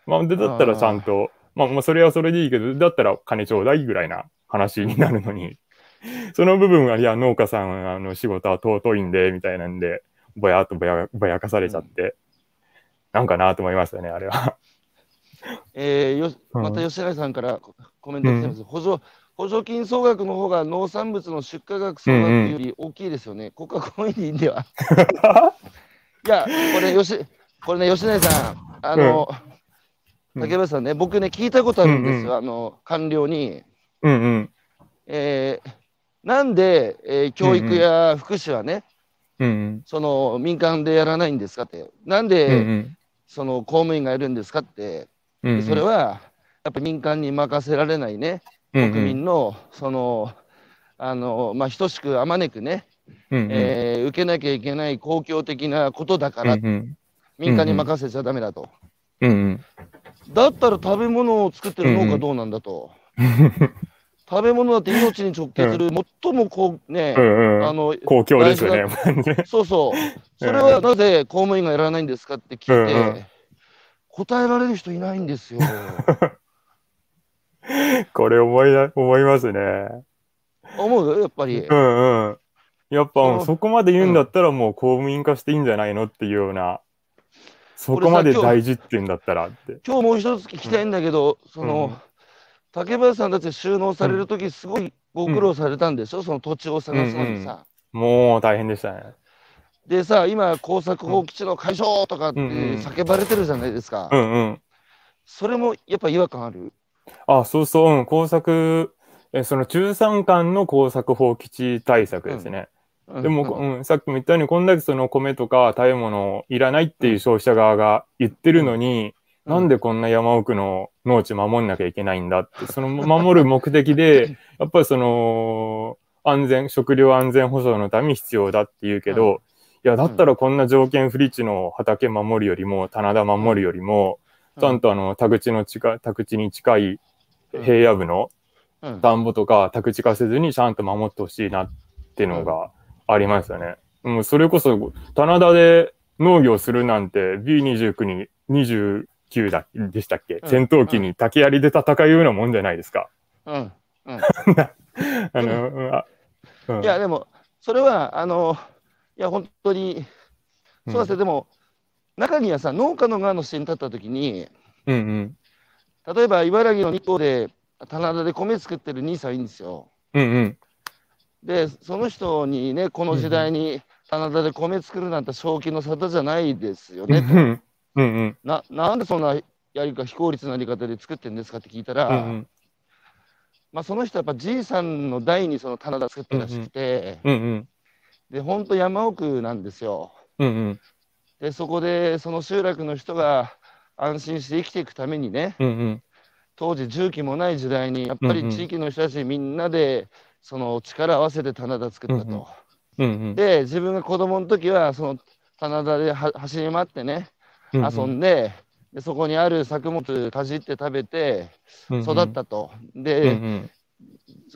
まあ、でだったらちゃんと、まあ、まあそれはそれでいいけど、だったら金ちょうだいぐらいな話になるのに、<laughs> その部分は、いや、農家さんあの仕事は尊いんで、みたいなんで、ぼやっとぼやぼやかされちゃって、なんかなと思いましたね、あれは。<laughs> えーようん。また吉永さんからココメント来てます、補助補助金総額の方が農産物の出荷額総額より大きいですよね。国家公務員では。<laughs> いや、これ、よしこれね、吉永さん、あの、うん。竹林さんね、僕ね、聞いたことあるんですよ、あの官僚に、うんうん。えーなんで、えー教育や福祉はね、うんその民間でやらないんですかって、なんうん。で、うんその公務員がいるんですかって、うん。うんそれはやっぱ民間に任せられないね、うん国民の、その、あの、まあ、等しくあまねくね、うんうんえー受けなきゃいけない公共的なことだから、うんうん民間に任せちゃだめだと。うんうん。だったら食べ物を作ってる農家どうなんだと。<laughs> 食べ物だって命に直結する、最もこうね、うんうん。あの、公共ですよね。そうそう、それはなぜ公務員がやらないんですかって聞いて、うんうん答えられる人いないんですよ。<laughs> これ思いな思いますね。思う？やっぱり。うんうん。やっぱそこまで言うんだったらもう公務員化していいんじゃないのっていうような、そこまで大事って言うんだったらって。今日もう一つ聞きたいんだけど、その、うん竹林さんたち収納されるとき、すごいご苦労されたんでしょ、その土地を探すのにさ。もう大変でしたね。でさ、今、工作放棄地の解消とかってうんうん叫ばれてるじゃないですか。うんうん。それもやっぱ違和感ある？あ、そうそう、うん、工作、えその中山間の工作放棄地対策ですね。でも、うんうん、さっきも言ったように、こんだけその米とか食べ物いらないっていう消費者側が言ってるのに、なんでこんな山奥の農地守んなきゃいけないんだって、<laughs> その守る目的で、やっぱりその、安全、食料安全保障のために必要だって言うけど、いや、だったらこんな条件不利地の畑守るよりも、棚田守るよりも、ちゃんとあの、田口の近い、田口に近い平野部のうん。田んぼとか宅地化せずにちゃんと守ってほしいなっていうのがありますよね。もうそれこそ、棚田で農業するなんて B29 に29だでしたっけ、うん戦闘機に竹槍で戦うようなもんじゃないですか。うん <laughs> あの、うんあうんいや、でも、それは、あの、いや、本当に、そうですね、でも、中にはさ、農家の側の視点に立ったときに、うんうん。例えば茨城の日光で棚田で米作ってる兄さんいいんですよ。うんうん。で、その人にね、この時代に棚田で米作るなんて正気の沙汰じゃないですよね。うんうん。うんななんでそんなやりか非効率なやり方で作ってるんですかって聞いたら、うん。まあ、その人はやっぱじいさんの代にその棚田作ってらしくて、うんうん。で、本当山奥なんですよ。うんうん。で、そこでその集落の人が安心して生きていくためにね、うんうん。当時重機もない時代に、やっぱうんうんり地域の人たちみんなでその力を合わせて棚田作ったと。うんうん。で、自分が子供の時はその棚田では走り回ってね、遊んで、でそこにある作物かじって食べて育ったと。うんで、うん。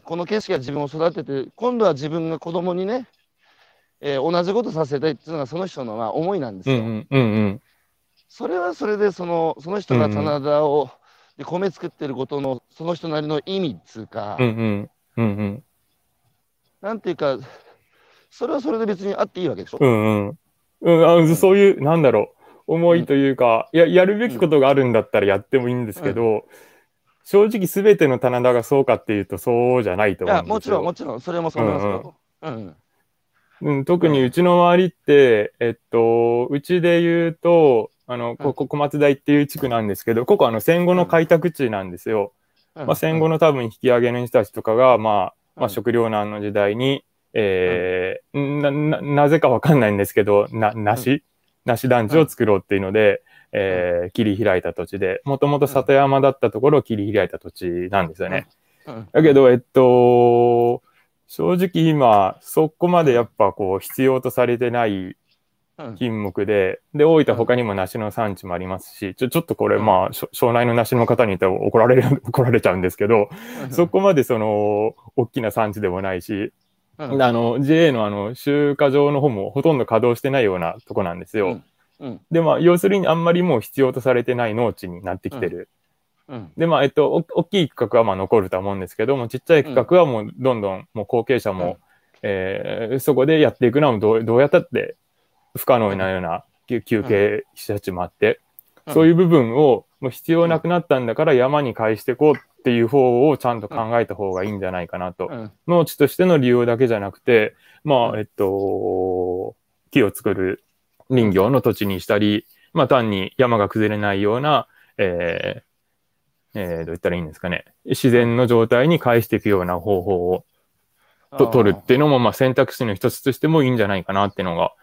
この景色が自分を育てて、今度は自分が子供にね、えー同じことさせたいっていうのがその人のまあ思いなんですよ。うんうん。うんうん。それはそれでそのその人が棚田を、で米作ってることのその人なりの意味っつうか、うんうん。うんうん。なんていうか、それはそれで別にあっていいわけでしょ。うんうん。うん、あそういう、なんだろう、思いというか、や、やるべきことがあるんだったらやってもいいんですけど、正直すべての棚田がそうかっていうとそうじゃないと思うんですよ。もちろん、もちろん、それもそう思いますよ。うん。うん、特にうちの周りって、えっと、うちで言うと、あの、ここ小松台っていう地区なんですけど、ここあの戦後の開拓地なんですよ。うん。まあ、戦後の多分引き上げの人たちとかが、まあ、まうん。あ、食糧難の時代に、えーな、な、なぜかわかんないんですけど、な、梨梨団地を作ろうっていうので、えー切り開いた土地で、もともと里山だったところを切り開いた土地なんですよね。うん。だけど、えっと、正直今、そこまでやっぱこう必要とされてないうん。品目で、で、大分他にも梨の産地もありますし、ちょ、ちょっとこれうん。まあ、しょ庄内の梨の方に言ったら怒られる、怒られちゃうんですけど、そこまでその、大きな産地でもないし、うん。あの、JA のあの、集荷場の方もほとんど稼働してないようなとこなんですよ。うん。うん。で、まあ、要するにあんまりもう必要とされてない農地になってきてる。うん。で、まあ、えっと、お大きい区画はまあ残るとは思うんですけども、ちっちゃい区画はもうどんどんもう後継者も、えーそこでやっていくのはどうどうやったって不可能なような休休憩施設もあって、うん。そういう部分をもう必要なくなったんだから山に返していこうっていう方をちゃんと考えた方がいいんじゃないかなと。うん。農地としての利用だけじゃなくて、まあ、うん。えっと、木を作る林業の土地にしたり、まあ単に山が崩れないような、えーえーどう言ったらいいんですかね。自然の状態に返していくような方法をと取るっていうのも、まあ選択肢の一つとしてもいいんじゃないかなっていうのが、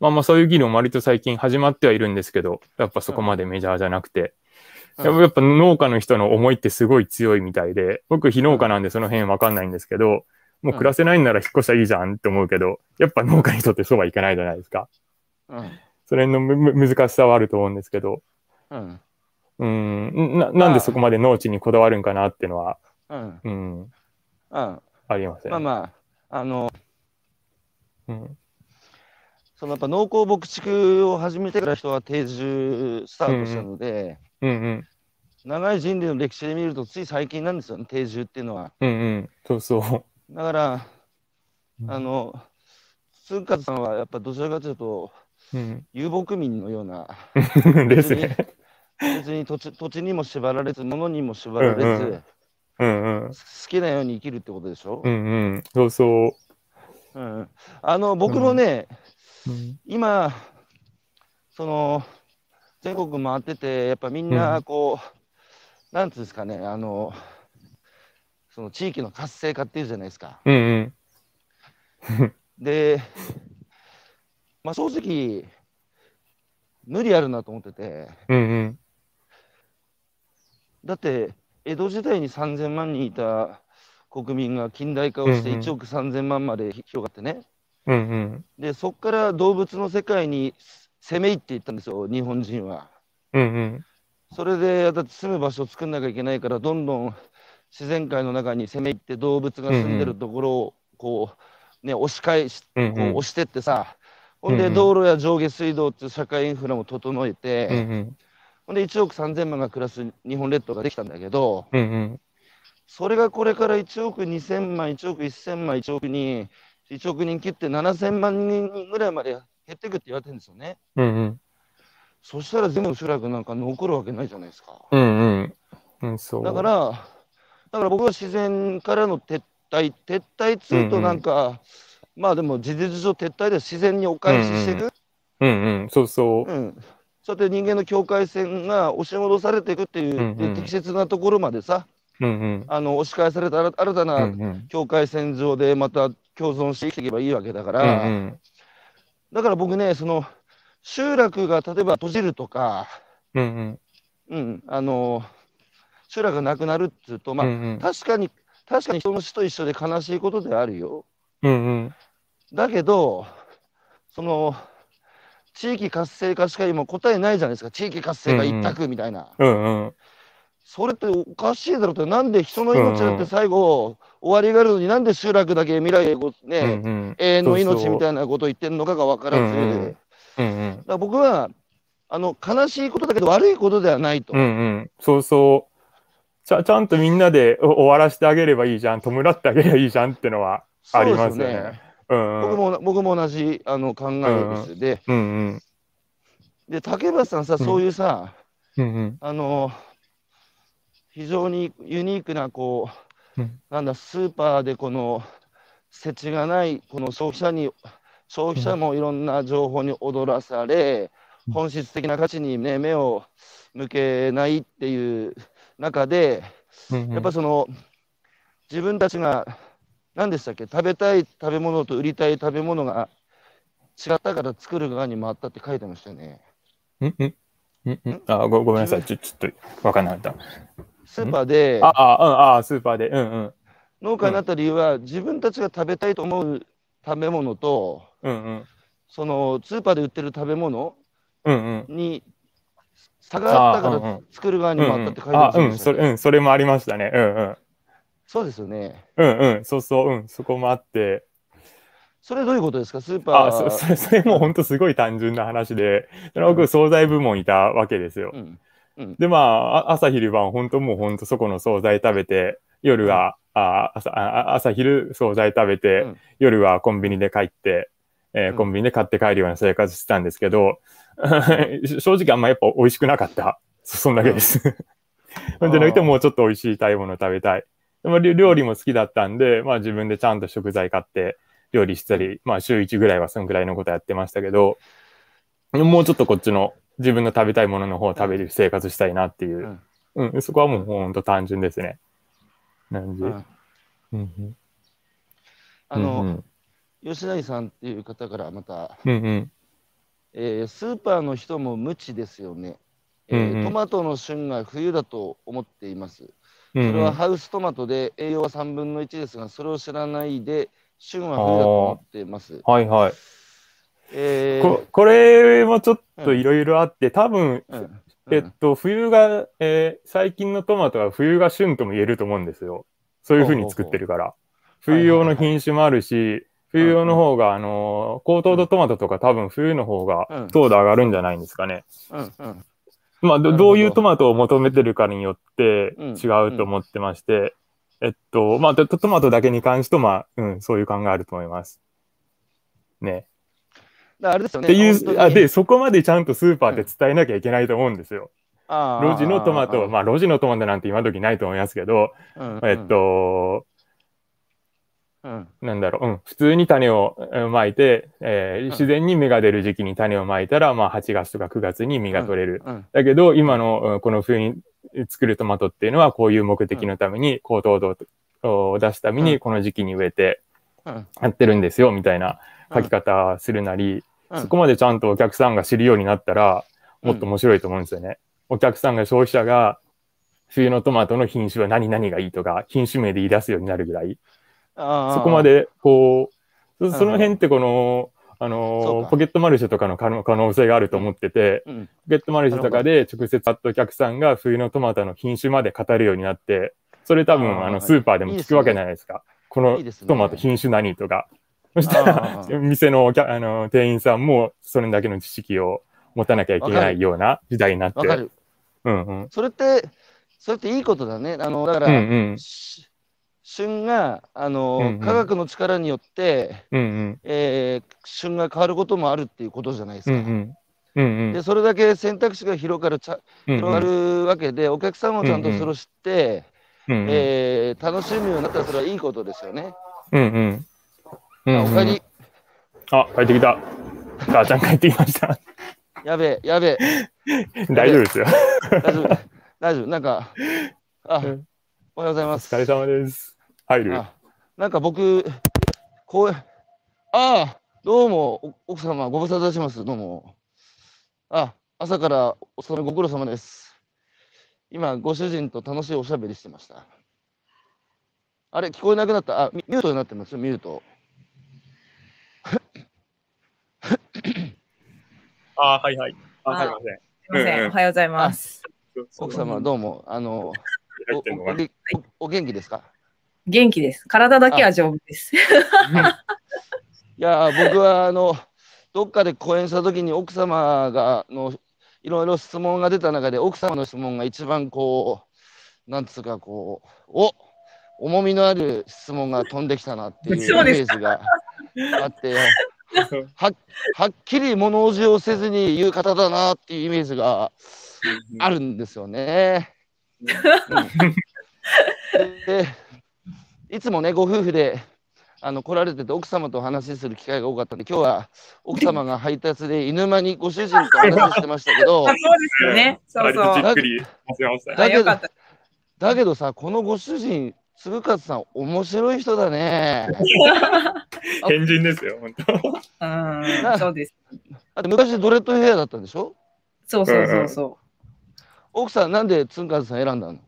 まあまあそういう議論割と最近始まってはいるんですけど、やっぱそこまでメジャーじゃなくて、うんやっぱ農家の人の思いってすごい強いみたいで、僕非農家なんでその辺わかんないんですけど、もう暮らせないんなら引っ越したらいいじゃんって思うけど、やっぱ農家にとってそうはいかないじゃないですか。うん。それの難しさはあると思うんですけど、うん。うん、ななんでそこまで農地にこだわるんかなっていうのは、うん。うん、うん。ありますね。まあまあ、あの、うんそのやっぱ農耕牧畜を始めてから人は定住スタートしたので、うんうん。長い人類の歴史で見るとつい最近なんですよね、定住っていうのは。うんうん。そうそう。だから、うんあの、鈴勝さんはやっぱどちらかというと、うん。遊牧民のような、<laughs> ですね。別に土地土地にも縛られず、物にも縛られず、うんうんうんうん。好きなように生きるってことでしょ？う、んうん。そうそう。うんあの僕もね、うん今、その全国回ってて、やっぱみんなこう、なんつうんですかね、あの、その地域の活性化っていうじゃないですか。うんうん。で、まあ、正直、無理あるなと思ってて、うんうん。だって、江戸時代に3000万人いた国民が近代化をしてうんうん1億3000万まで広がってね、うんうん。でそこから動物の世界に攻め入っていったんですよ、日本人は。うんうん。それで、だって住む場所を作んなきゃいけないから、どんどん自然界の中に攻め入って、動物が住んでるところをこう、ね、押し返し、こう押してってさ、ほんでうんうん道路や上下水道っていう社会インフラも整えて、うんうん。ほんで1億3000万が暮らす日本列島ができたんだけど、うんうん。それがこれから1億2000万、1億1000万、1億人、1億人切って7000万人ぐらいまで減っていくって言われてるんですよね。うんうん。そしたら全部集落なんか残るわけないじゃないですか。うんうん。うん、そう。だか、ら、だから僕は自然からの撤退、撤退っつうとなんか、まあでも事実上撤退で自然にお返ししていく、うんうん。そうそう。うんそうやって人間の境界線が押し戻されていくっていう、うんうんで適切なところまでさ、うんうん。あの押し返された新新たうんなうん。境界線上でまた共存して生きていけばいいわけだかうら、んだから僕ね、その集落が例えば閉じるとか、うん。うんうん、あの集落がなくなるっつうと、うん。まあ、うんうん。確かに、確かに人の死と一緒で悲しいことであるよ。うんうん。だけど、その地域活性化しか今答えないじゃないですか、地域活性化一択みたいな。うんうん。それっておかしいだろうって、なんで人の命だって最後、終わりがあるのになんで集落だけ未来ね、うんうん。永遠の命みいたいなことを言ってるのかが分からず、うんうんだかうんうん。ら僕はあの悲しいことだけど悪いことではないと。うんうん。そうそう。ちゃちゃんとみんなでお終わらせてあげればいいじゃん、弔ってあげればいいじゃんってのはありますね。うんうん。僕も僕も同じあの考えです。でうんうん。で竹橋さんさ、うんそういうさ、うんうん。あの非常にユニークなこう、うん。なんだスーパーでこの設置がないこの消費者に消費者もいろんな情報に踊らされ、うん。本質的な価値に、ね、目を向けないっていう中で、うんうん。やっぱその自分たちが何でしたっけ食べたい食べ物と売りたい食べ物が違ったから作る側に回ったって書いてましたよね。うんうん。うんうん。あごごめんなさい、ちょちょっと分かんなかった。スーパーでああ、うん、あスーパーで。うんうん。農家になった理由は、自分たちが食べたいと思う食べ物とうんうん。そのスーパーで売ってる食べ物うんうん。に差があったかあうんうんら作る側にうん回ったって書いてあ、うん、ましたよれ、うん、それもありましたね。うんうん。そうですよね。うんうん、そうそう、うん、そこもあって。それどういうことですか？スーパーあ、そそれ、それも本当すごい単純な話で、その僕、惣菜部門いたわけですよ。うんで、まあ、あ朝昼晩、本当もう本当そこの惣菜食べて、夜は、あ朝あ朝昼惣菜食べて、うん夜はコンビニで帰って、えーうんコンビニで買って帰るような生活してたんですけど、<laughs> 正直あんまやっぱ美味しくなかった。そそんだけです。<laughs> ほんでなくてもうちょっと美味しい食べ物食べたい。でも料料理も好きだったんで、まあ自分でちゃんと食材買って料理したり、まあ週1ぐらいはそんぐらいのことやってましたけど、もうちょっとこっちの自分の食べたいものの方を食べる生活したいなっていう。うん、そこはもうほんと単純ですね。うん。うんあの、うん吉成さんっていう方からまた、うんうん。えースーパーの人も無知ですよね、えーうんうん。トマトの旬が冬だと思っています。うんそれはハウストマトで栄養は3分の1ですが、それを知らないで、旬は冬だと思っています。はいはい。えーここれもちょっといろいろあって、多分、うんえっと、冬が、えー最近のトマトは冬が旬とも言えると思うんですよ。そういうふうに作ってるから。冬用の品種もあるし、冬用の方が、あのー高糖度トマトとか多分冬の方がうん糖度上がるんじゃないんですかね。うんうんまあ、どどどういうトマトを求めてるかによってうん違うと思ってまして、えっと、まあ、トトマトだけに関してと、まあ、うん、そういう考えあると思います。ね。あれですよね。っていう、あ、で、そこまでちゃんとスーパーで伝えなきゃいけないと思うんですよ。あー。路地のトマト、まあ、路地のトマトなんて今時ないと思いますけど、うん。えっ、と、うん。なんだろう、うん、普通に種をえーまいて、えーん。自然に芽が出る時期に種をまいたら、まあ、8月とか9月に実が取れる。うん。だけど、今のうんこの冬に作るトマトっていうのは、こういう目的のために、高糖度を出すために、うん。この時期に植えてうん。やってるんですよ、みたいな書き方するなり、うん。そこまでちゃんとお客さんが知るようになったら、もっと面白いと思うんですよね。お客さんが消費者が、冬のトマトの品種は何々がいいとか、品種名で言い出すようになるぐらい、そこまで、こう、んそその辺ってこの、あのか。ポケットマルシェとかの可能可能性があると思ってて、うん。ポケットマルシェとかで直接会ったお客さんが冬のトマトの品種まで語るようになって、それ多分あのスーパーでも聞くわけじゃないですか。このいいですね。トマト品種何とか。そしたら店のお客あの店員さんもそれだけの知識を持たなきゃいけないような時代になって。わかる。うんうん。それって、それっていいことだね。あのだから、うんうん。し旬があの、うんうん科学の力によって、うんうん。えー旬が変わることもあるっていうことじゃないですか。うんうん。うんうんでそれだけ選択肢が広がるちゃうんうん。広がるわけで、お客さんもちゃんとそれを知って、うんうん。えー楽しむようになったらそれはいいことですよね。うんうん。うんうんあおかえり、あ、帰ってきた。母ちゃん帰ってきました。やべえ、やべえ、<laughs> 大丈夫ですよ。大丈夫、大丈夫、なんか、あうんおはようございおます。疲れ様です。入るあなんか僕、こう、ああ、どうも、お奥様、ご無沙汰します、どうも。あ、朝からお勤めご苦労様です。今、ご主人と楽しいおしゃべりしてました。あれ、聞こえなくなった？あ、ミミュートになってます、ミュート。あ、はいはい。あ、あすいません。すみません、おはようございます。奥様、どうも。あの、お入ってんのかな？おおお元気ですか？元気です。体だけは丈夫です。いやー僕はあのどっかで講演した時に奥様がのいろいろ質問が出た中で奥様の質問が一番こうなんつうかこうお重みのある質問が飛んできたなっていうイメージがあって <laughs> ははっきり物おじをせずに言う方だなっていうイメージがあるんですよね。うんでいつもねご夫婦であの来られてて奥様とお話しする機会が多かったんで今日は奥様が配達で犬間にご主人と話してましたけど <laughs> あそうですよね。そうそう。割とじっくりさせましたね。あよかった。だけどさこのご主人嗣勝さん面白い人だね。<laughs> 変人ですよ、本当。うん、そうです。だって昔ドレッドヘアだったんでしょ？そうそうそうそ奥さんなんで嗣勝さん選んだの？う。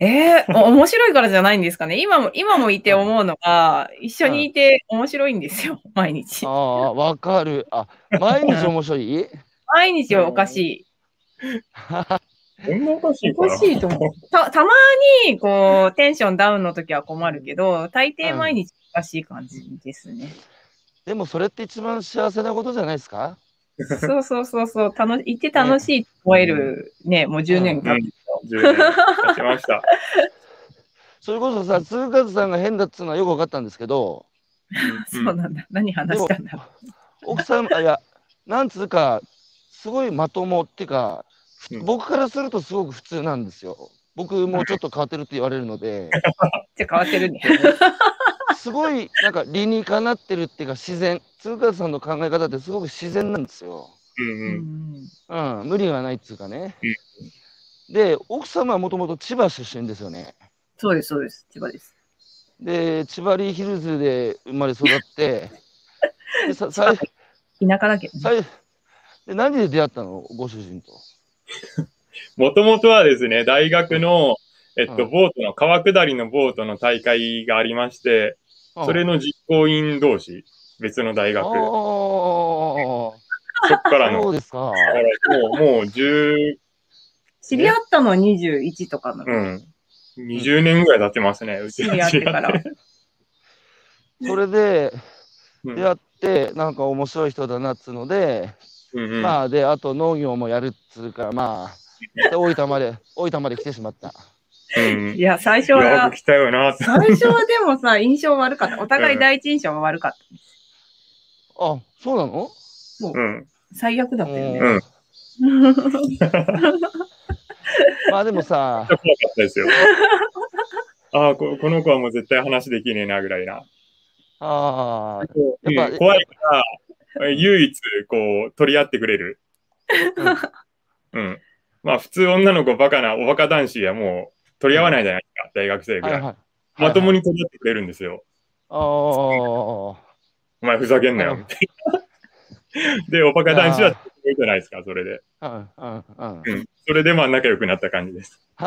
えー、お <laughs> 面白いからじゃないんですかね。今も、今もいて思うのが、一緒にいて面白いんですよ、毎日あ。あわかる。あ毎日面白い？<laughs> 毎日おかしい。そんなおかしいおかしいと思う。た、たまに、こう、テンションダウンの時は困るけど、大抵毎日おかしい感じですね。でもそれって一番幸せなことじゃないですか？そうそうそうそう、楽し、いて楽しいと思える、ね、もう10年間。10年経ちました。<laughs> それこそさ嗣勝さんが変だっつうのはよく分かったんですけどそうなんだ。何話したんだろ奥さんあいやなんつうかすごいまともっていうか、うん僕からするとすごく普通なんですよ僕もうちょっと変わってるって言われるのでう。<laughs> じゃ変わってるね。<laughs> すごいなんか理にかなってるっていうか自然嗣勝さんの考え方ってすごく自然なんですよ、うんううん。んうん、無理がないっつうかね、で奥様はもともと千葉出身ですよねそうです、そうです。千葉です。で、千葉リーヒルズで生まれ育って、でささい <laughs> 田舎だけどね。さいで何で出会ったの？ご主人と。<laughs> もともとはですね、大学の、えっと、うんボートの、川下りのボートの大会がありまして、それのの実行委員同士、別の大学、あそあっからの、そうですか。だからもう、もう10、知り合ったの？は21とかの。うん、20年ぐらい経ってますね、うち知り合ってから。それでうん。出会って、なんか面白い人だなっつうので、うんうんまあ、で、あと農業もやるっつうから、まあ、で大分まで、<laughs> 大分まで来てしまった。うんいや、最初よはく、来たよな。最初はでもさ、<laughs> 印象悪かった。お互い第一印象が悪かった。あ、そうなの？うん。最悪だったよね。うん <laughs> まあでもさ、怖かったですよ。ああこ、この子はもう絶対話できねえな、ぐらいな。ああ、うんやっぱ怖いから、<laughs> 唯一、こう、取り合ってくれる。うん。まあ、普通女の子バカな、おバカ男子はもう取り合わないじゃないですか、大学生ぐらい。はいはい。まともに取り合ってくれるんですよ。ああ、お前ふざけんなよ、みたいな。<laughs> で、おバカ男子はじゃないですか、それで。うんうんうん。うん。それでまあ仲良くなった感じです。<laughs>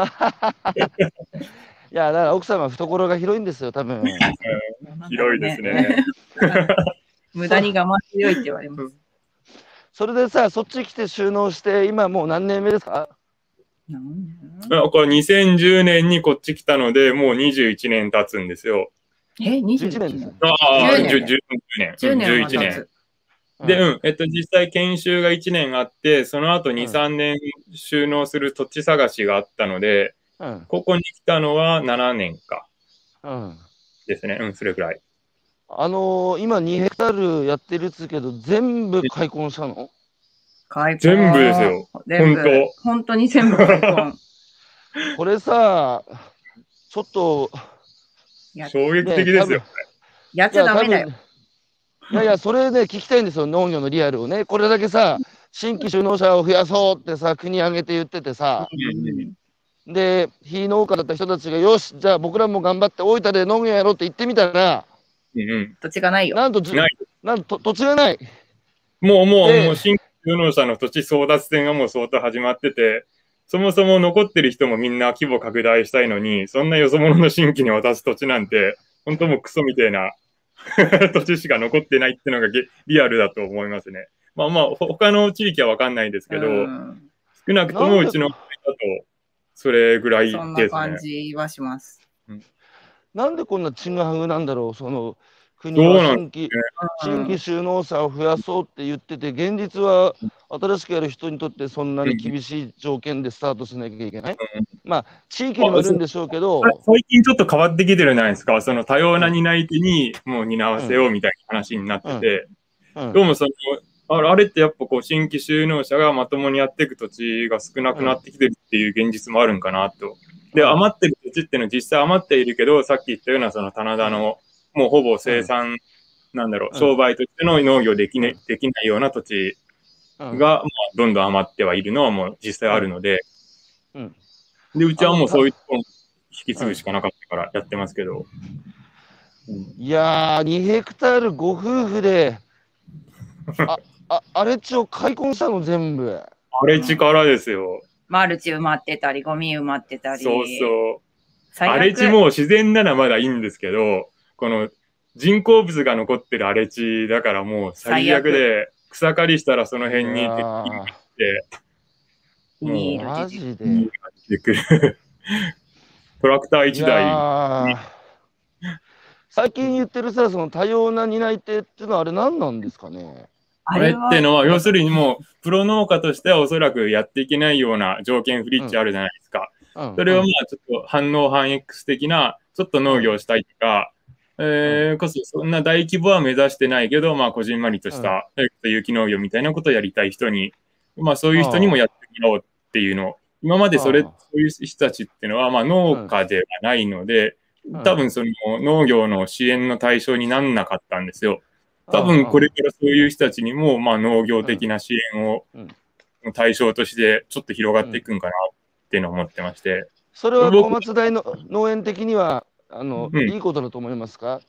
いや、だから奥様は懐が広いんですよ、多分。広いですね。無駄に我慢強いって言われます。それでさ、そっち来て収納して、今もう何年目ですか？これ2010年にこっち来たので、もう21年経つんですよ。え、11 21年？ああ、10 10年年。10年は11経年。つ。で、ううん、えっと、実際研修が1年あって、その後2、うん3年収納する土地探しがあったので、うんここに来たのは7年かうん。ですね。うん、それくらい。あのー、今2ヘクタールやってるっつうけど、全部開墾したの？開墾全部ですよ。全部。本本当に全部開墾。<laughs> これさ、ちょっと、や衝撃的ですよ。やっちゃダメだよ。いやいや、それね、聞きたいんですよ、農業のリアルをね。これだけさ、新規就農者を増やそうってさ、国挙げて言っててさ、うんで、非農家だった人たちが、よし、じゃあ僕らも頑張って大分で農業やろうって言ってみたら、うんうん土地がないよ。なんとじ、ないなんと土地がない。もう、もう、でもう、新規就農者の土地争奪戦がもう相当始まってて、そもそも残ってる人もみんな規模拡大したいのに、そんなよそ者の新規に渡す土地なんて、本当もうクソみたいな <laughs> 土地しか残ってないっていうのがゲリアルだと思いますね。まあまあ、ほ他の地域はわかんないですけど、うん少なくともうちの場合だと、それぐらいそんなですね。感じはします。なんでこんなちぐはぐなんだろう、その国は新規うん新規就農者を増やそうって言ってて、現実は新しくやる人にとってそんなに厳しい条件でスタートしなきゃいけない。まあ、地域にもよるんでしょうけど、最近ちょっと変わってきてるじゃないですか。その多様な担い手にもう担わせようみたいな話になってて、うんどうもその、あれってやっぱこう新規就農者がまともにやっていく土地が少なくなってきてるっていう現実もあるんかなと。で、うん余ってる土地っていうのは実際余っているけど、さっき言ったようなその棚田の、もうほぼ生産、なんだろう、うん。商売としての農業でき,、ね、できないような土地うん。が、まあ、どんどん余ってはいるのはもう実際あるので、うん。で、うちはもうそういうところ引き継ぐしかなかったからやってますけど、うん。いやー、2ヘクタールご夫婦で、<laughs> あ、あ荒れ地を開墾したの、全部。荒れ地からですよ。マルチ埋まってたり、ゴミ埋まってたり。そうそう。荒れ地も自然ならまだいいんですけど、この人工物が残ってる荒れ地だからもう最悪で、草刈りしたらその辺にいや鉄ー筋が来て、ビニールマで。出てくる。<laughs> トラクターい1台、最近言ってるさ、その多様な担い手っていうのはあれ何なんですかね？あれってのは、要するにもう、プロ農家としてはおそらくやっていけないような条件不立地あるじゃないですか。うん。それをまあちょっと反応反 X 的な、ちょっと農業したいとか、えーこそそんな大規模は目指してないけど、まあこじんまりとした、えっと有機農業みたいなことをやりたい人に、まあそういう人にもやってもらおうっていうの。を、今までそれ、そういう人たちっていうのは、まあ農家ではないので、うん。多分その農業の支援の対象になんなかったんですよ。多分これからそういう人たちにも、まあ農業的な支援をうん対象としてちょっと広がっていくんかなっていうのを思ってまして。それは小松大の農園的にはあの、うんいいことだと思いますか？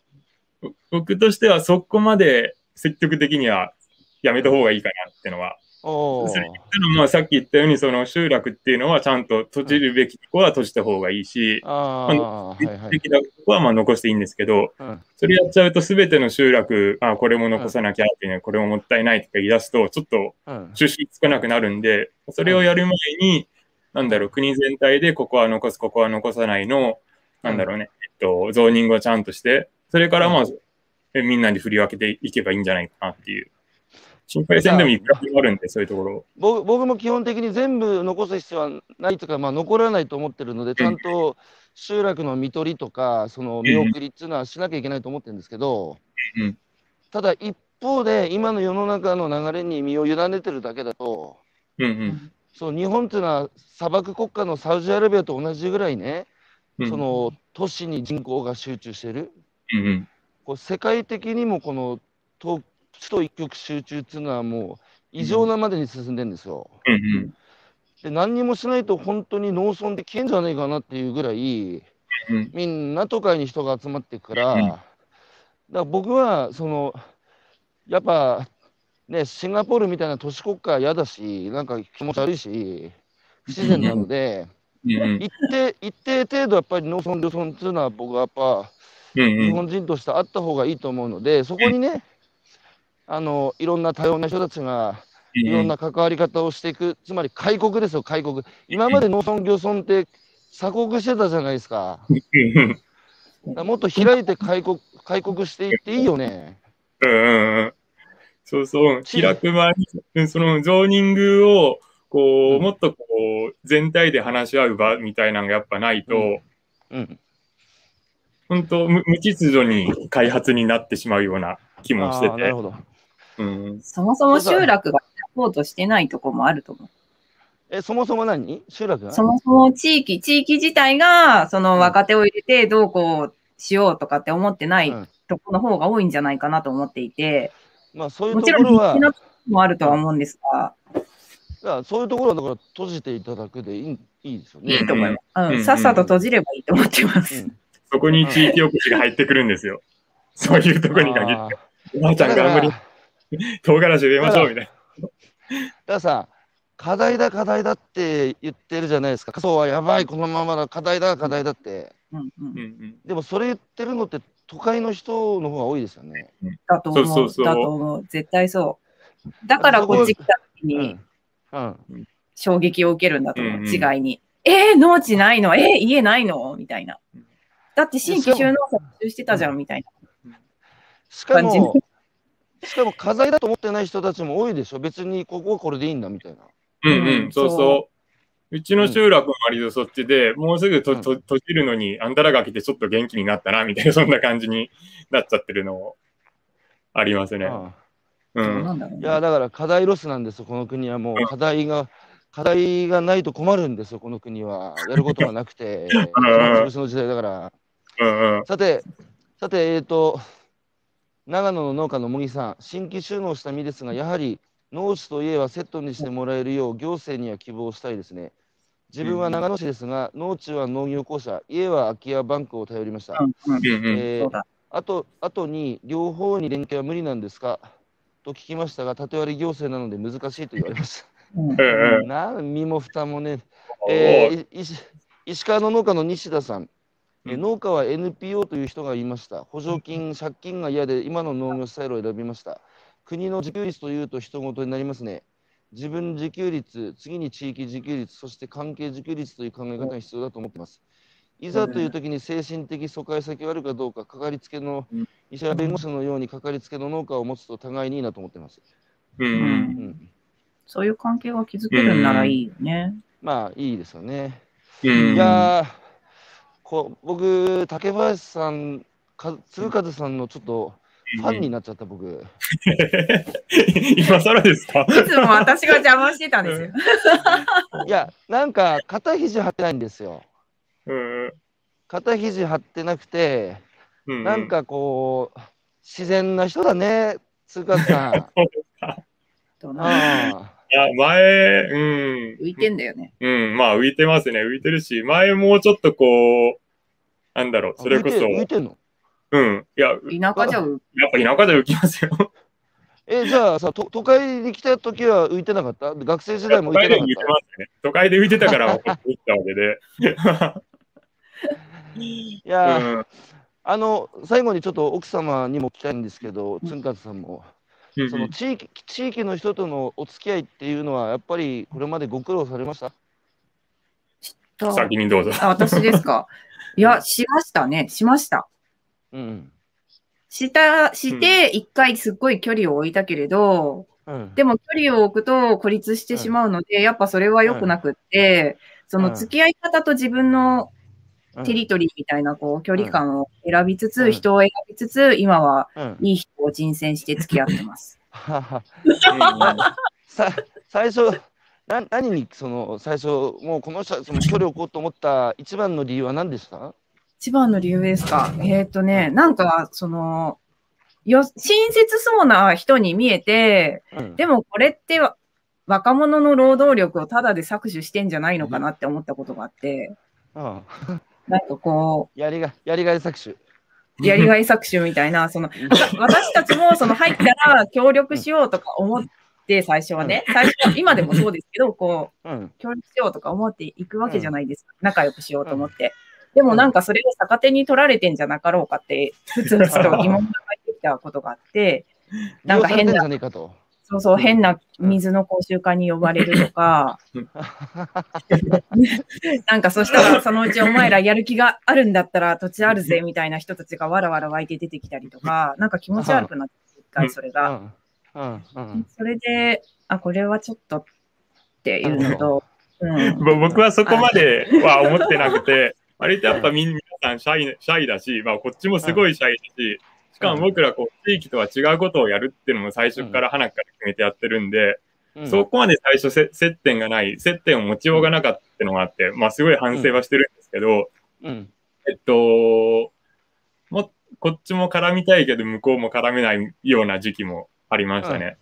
僕としてはそこまで積極的にはやめた方がいいかなってのは。おー。それただまあさっき言ったようにその集落っていうのはちゃんと閉じるべきとこは閉じた方がいいし、ああ、はいはい。できたとこはまあ残していいんですけど、うんそれやっちゃうと全ての集落、あこれも残さなきゃっていうね、これももったいないとか言い出すと、ちょっとうん。収集つかなくなるんで、それをやる前に、なんだろう、国全体でここは残す、ここは残さないの、なんだろうね、えっと、ゾーニングをちゃんとして、それからまあ、えみんなに振り分けていけばいいんじゃないかなっていう。心配戦でもいくらでもあるんで、そういうところ。僕僕も基本的に全部残す必要はないとか、まあ、残らないと思ってるので、ちゃんと集落の見取りとか、その見送りっていうのはしなきゃいけないと思ってるんですけど、うんただ一方で、今の世の中の流れに身を委ねてるだけだと、うんうん。そう日本っていうのは砂漠国家のサウジアラビアと同じぐらいね、うんその都市に人口が集中してる。うんうん。こう世界的にもこの都首都一極集中っていうのはもう異常なまでに進んでるんですよ。うんうん。で何にもしないと本当に農村で消えんじゃないかなっていうぐらいうんみんな都会に人が集まっていくから、うんだから僕はそのやっぱねシンガポールみたいな都市国家は嫌だしなんか気持ち悪いし不自然なので、うんうん。一定一定程度やっぱり農村漁村っていうのは僕はやっぱうんうん。日本人としてあった方がいいと思うのでそこにねあのいろんな多様な人たちがいろんな関わり方をしていく、つまり開国ですよ、開国。今まで農村漁村って鎖国してたじゃないですか。からもっと開いて開国開国していっていいよね。うんうんうん。そうそう、開く前に、そのゾーニングを、こう、うんもっとこう、全体で話し合う場みたいなのがやっぱないと、うんうん。本当無無秩序に開発になってしまうような気もしててなる。ほど。うん。そもそも集落がサポートしてないとこもあると思う。え、そもそも何？集落が？そもそも地域、地域自体が、その若手を入れてどうこうしようとかって思ってないうんとこの方が多いんじゃないかなと思っていて、まあそういうもちろんところは、必死なとこもあるとは思うんですが、だそういうところはだから閉じていただくでいいいいですよね。いいと思います。ううんん、さっさと閉じればいいと思ってまうす。んそこに地域おこしが入ってくるんですよ。そういうとこに限って。おばあちゃん頑張り、<laughs> 唐辛子入れましょうみたいだからさ、課題だ、課題だって言ってるじゃないですか。そうはやばい、このままだ、課題だ、課題だって。でもそれ言ってるのって都会の人の方が多いですよね。だと思う。そうそうそうだと思う。絶対そう。だからこっち来た時に。衝撃を受けるんだと思う。うんうん違いに。えー、農地ないの？えー、家ないの？みたいな。だって新規収納者募集してたじゃんみたいな。しかも、しかも課題だと思ってない人たちも多いでしょ。別にここはこれでいいんだみたいな。うんううんん、そうそそう。うちの集落も割とそっちで、もうすぐとうんと閉じるのに、あんたらが来てちょっと元気になったな、みたいな、そんな感じになっちゃってるのありますね。あう。そうんねいや、だから課題ロスなんですよ、この国はもう課題が、課題がないと困るんですよ、この国は。やることがなくて、暇つぶしの時代だから。うんうん。さて、さて、えっ、と、長野の農家の茂木さん、新規収納した身ですが、やはり農地と家はセットにしてもらえるよう、行政には希望したいですね。自分は長野市ですが、農地は農業公社、家は空き家バンクを頼りました。え。あと、あとに、両方に連携は無理なんですか？と聞きましたが、縦割り行政なので難しいと言われました。身も蓋もね、えー石川の農家の西田さん、えーうん農家は NPO という人がいました。補助金、借金が嫌で今の農業スタイルを選びました。国の自給率というと人事になりますね。自分自給率、次に地域自給率、そして関係自給率という考え方が必要だと思っています。いざという時に精神的疎開先があるかどうか、かかりつけのうん医者や弁護士のようにかかりつけの農家を持つと互いにいいなと思っています。うんう。うんそういう関係が築けるんならいいよね。まあいいですよね。うん。いやーこう僕、竹林さん、か鶴風さんのちょっとファンになっちゃった、僕。<laughs> 今更ですか？いつも私が邪魔してたんですよ。いや、なんか肩肘張ってないんですよ。うん肩肘張ってなくて、うん。なんかこう、自然な人だね、鶴風さん。<laughs> そうですか。どうなあいや、前、うん。浮いてんだよね。うん、まあ浮いてますね。浮いてるし、前もうちょっとこう、なんだろう、それこそ、浮いて浮いてんの？うん。いや、田舎じゃう。やっぱ田舎で浮きますよ。<laughs> え、じゃあさ、と都会に来た時は浮いてなかった？学生時代も浮いてなかっ浮いてますね。都会で浮いてたから、<laughs> 浮いたわけで。た <laughs> いやー、うんあの、最後にちょっと奥様にも聞きたいんですけど、つんかつさんも、その地域地域の人とのお付き合いっていうのは、やっぱりこれまでご苦労されました？と先にどうぞ。あ私ですか？<laughs> いや、しましたね。しました。うん。した、して、一回すっごい距離を置いたけれど、うん、でも距離を置くと孤立してしまうので、やっぱそれは良くなくって、その付き合い方と自分のテリトリーみたいなこう距離感を選びつつ、うん。人を選びつつ、今はうん、いい人を人選して付き合ってます。<laughs> <laughs> 最初な、何にその最初、もうこの人その距離を置こうと思った一番の理由は何でした？一番の理由ですか。えっ、とね、なんか、その、よ、親切そうな人に見えて、うん。でもこれってわ若者の労働力をただで搾取してんじゃないのかなって思ったことがあって、うんなんかこやりがやりがい搾取。う、やりがい搾取みたいな、その、<laughs> 私たちもその入ったら協力しようとか思って、最初はね、最初は、今でもそうですけど、こう、うん。協力しようとか思っていくわけじゃないですか。仲良くしようと思って。でもなんかそれを逆手に取られてんじゃなかろうかって、ふつふつと疑問が湧いてきたことがあって、なんか変なそうそう、変な水の講習会に呼ばれるとか、<laughs> なんかそしたらそのうちお前らやる気があるんだったら土地あるぜみたいな人たちがわらわら湧いて出てきたりとか、なんか気持ち悪くなって、一回それが。それで、あ、これはちょっとっていうのと、うん、ぼ僕はそこまでは思ってなくて、割とやっぱみん皆さんシャイシャイだし、まあ、こっちもすごいシャイだし、しかも僕らこう地域とは違うことをやるっていうのも最初から花から決めてやってるんで、うん。そこまで最初せ接点がない、接点を持ちようがなかったっていうのがあって、まあすごい反省はしてるんですけど、うん。えっと、もこっちも絡みたいけど向こうも絡めないような時期もありましたね。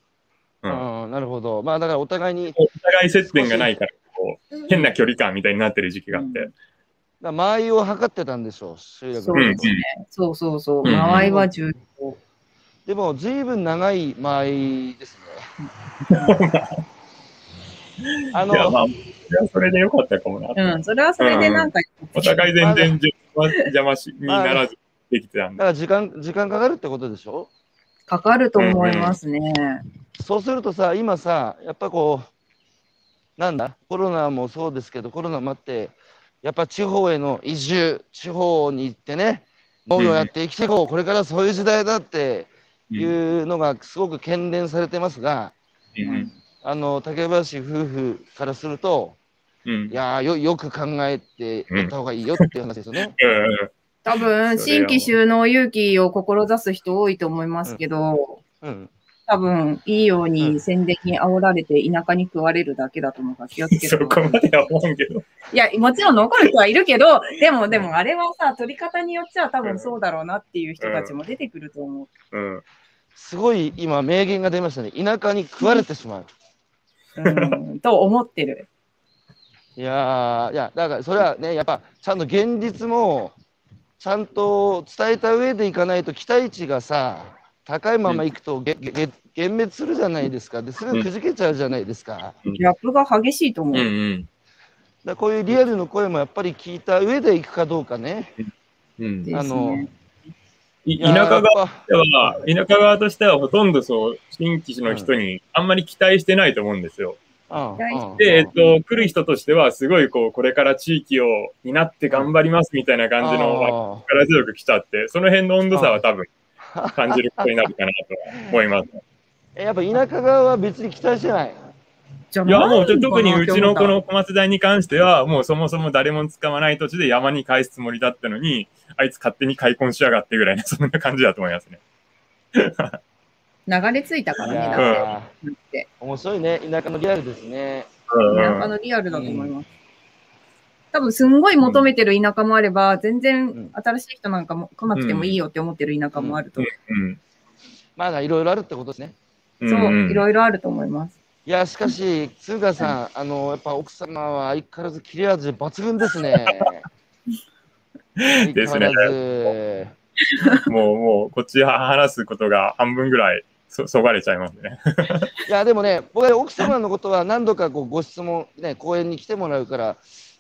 うん。うんなるほど。まあだからお互いに、お互い接点がないから、こう変な距離感みたいになってる時期があって。だ間合いを測ってたんでしょう、集落のそうですね。そうそうそう。うん間合いは重要。でも、ずいぶん長い間合いですね。<laughs> あいや、まの、あ、いやそれでよかったかもな。うん、それはそれでなんか、お互い全然邪魔邪魔しにならずできてたんで。だから時間、時間かかるってことでしょ？かかると思いますね。そうするとさ、今さ、やっぱこう、なんだ、コロナもそうですけど、コロナもあって、やっぱ地方への移住、地方に行ってね、農業やって生きていこう、これからそういう時代だっていうのがすごく懸念されてますが、うんあの竹林夫婦からすると、うん。いやーよよく考えてやった方がいいよっていう話ですよね。多分、新規収納勇気を志す人多いと思いますけど、うん、多分、いいよううんに宣伝に煽られて田舎に食われるだけだと思うから気をつけ <laughs> そて。こまでは思うけど。いや、もちろん残る人はいるけど、でも、でもあれはさ、取り方によっちゃ多分そうだろうなっていう人たちも出てくると思う。うん。すごい今、名言が出ましたね。田舎に食われてしまう。うん、と思ってる。いやーいや、だからそれはね、やっぱちゃんと現実もちゃんと伝えた上でいかないと、期待値がさ、高いままいくとげげげ幻滅するじゃないですか。ですぐくじけちゃうじゃないですか。ギャップが激しいと思う。うんうん。らこういうリアルの声もやっぱり聞いた上でいくかどうかね。うんあの田舎側田舎側としてはほとんどそう、新規の人にあんまり期待してないと思うんですよ。で、えっと、来る人としては、すごいこう、これから地域を担って頑張りますみたいな感じの、あ力強く来ちゃって、その辺の温度差は多分ー感じることになるかなと思います。え <laughs> やっぱ田舎側は別に期待してない。じゃいや、もう特にうちのこの小松大に関しては、もうそもそも誰も使わない土地で山に返すつもりだったのに、あいつ勝手に開墾しやがってぐらいな、そんな感じだと思いますね。流れ着いたからね、だーって。面白いね。田舎のリアルですね。うん田舎のリアルだと思います。多分、すんごい求めてる田舎もあれば、全うん然新しい人なんかも来なくてもいいよって思ってる田舎もあると。うんまだいろいろあるってことですね。うんそう、んいろいろあると思います。いや、しかし、通賀さん、あの、やっぱ奥様は相変わらず切れ味抜群ですね。<laughs> ですねもう、もう、こっち話すことが半分ぐらいそ、そがれちゃいますね。いや、でもね、僕は奥様のことは何度かこうご質問、ね、講演に来てもらうから、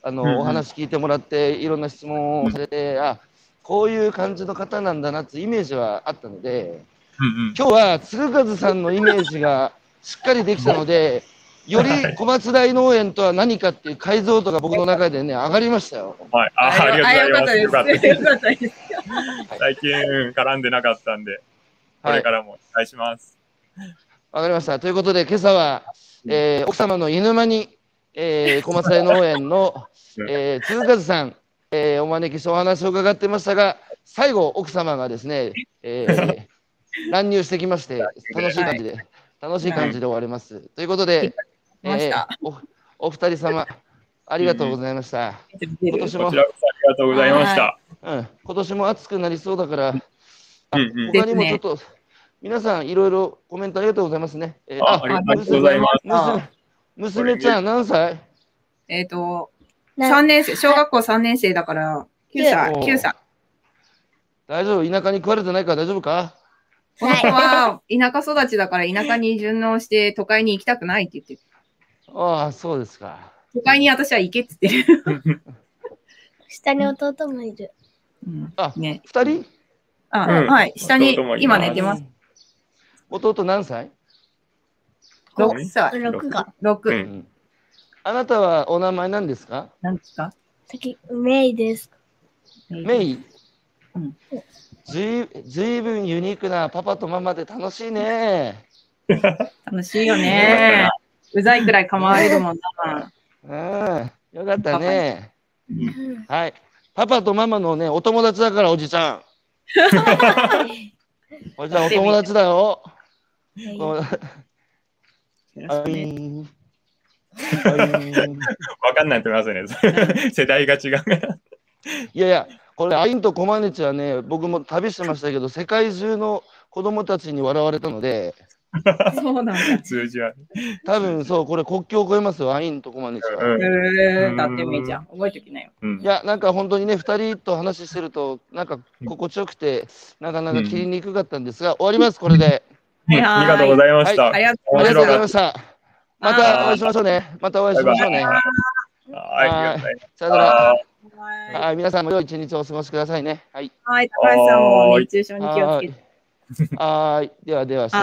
あの、うんうんお話聞いてもらって、いろんな質問をされて、あこういう感じの方なんだなっていうイメージはあったので、うんうん。今日は鶴和さんのイメージがしっかりできたので、より小松大農園とは何かっていう解像度が僕の中でね、上がりましたよ。はい。あありがとうございます。よかったです。最近、うん絡んでなかったんで、こはい、れからもお願いします。わかりました。ということで、今朝は、えー奥様の犬間に、えー小松大農園の、<laughs> えー、鶴和さん、えーお招きしてお話を伺ってましたが、最後、奥様がですね、えー <laughs> 乱入してきまして、楽しい感じで、楽しい感じで終わります。ということで、えーおお二人様、ありがとうございました。今年もありがとうございました。うん、今年も暑くなりそうだから、あうんうん他にもちょっと、皆さん、いろいろコメントありがとうございますね。えーあありがとうございます。娘娘ちゃん何歳？えっと、な3年生、小学校3年生だから、9歳、おー9歳。大丈夫？田舎に食われてないから大丈夫か？この子は田舎育ちだから田舎に順応して都会に行きたくないって言ってる。ああ、そうですか。都会に私は行けって言ってる。<laughs> 下に弟もいる。うんあ、ね。二人？あ、うんはい。下に弟もいます今寝てます。弟何歳、6歳。6が。6。うんうんあなたはお名前何ですか？何ですか？先、メイです。メイうんずいずいぶんユニークなパパとママで楽しいね。楽しいよね。うざいくらい構われるもんな。うん、よかったね。うんはい。パパとママのね、お友達だから、おじちゃん。<laughs> おじちゃん、お友達だよ。よろしあいくねわかんないと思いますね。世代が違う。いやいや、これ、アインとコマネチはね、僕も旅してましたけど、世界中の子供たちに笑われたので、そうなんだ。数字は。多分そう、これ国境を越えますよ、アインとコマネチは。うんへーだってめいちゃん。覚えときなよ。うんいや、なんか本当にね、2人と話してると、なんか心地よくて、なかなか切りにくかったんですが、終わります、これで。うんありがとうございました。ありがとありがとうござい面ました。またお会いしましょうね。またお会いしましょうね。はい。さよなら。う。はい、皆さんも良い一日をお過ごしくださいね。はい。はい、高橋さんも熱中症に気をつけて。はい。ではでは、失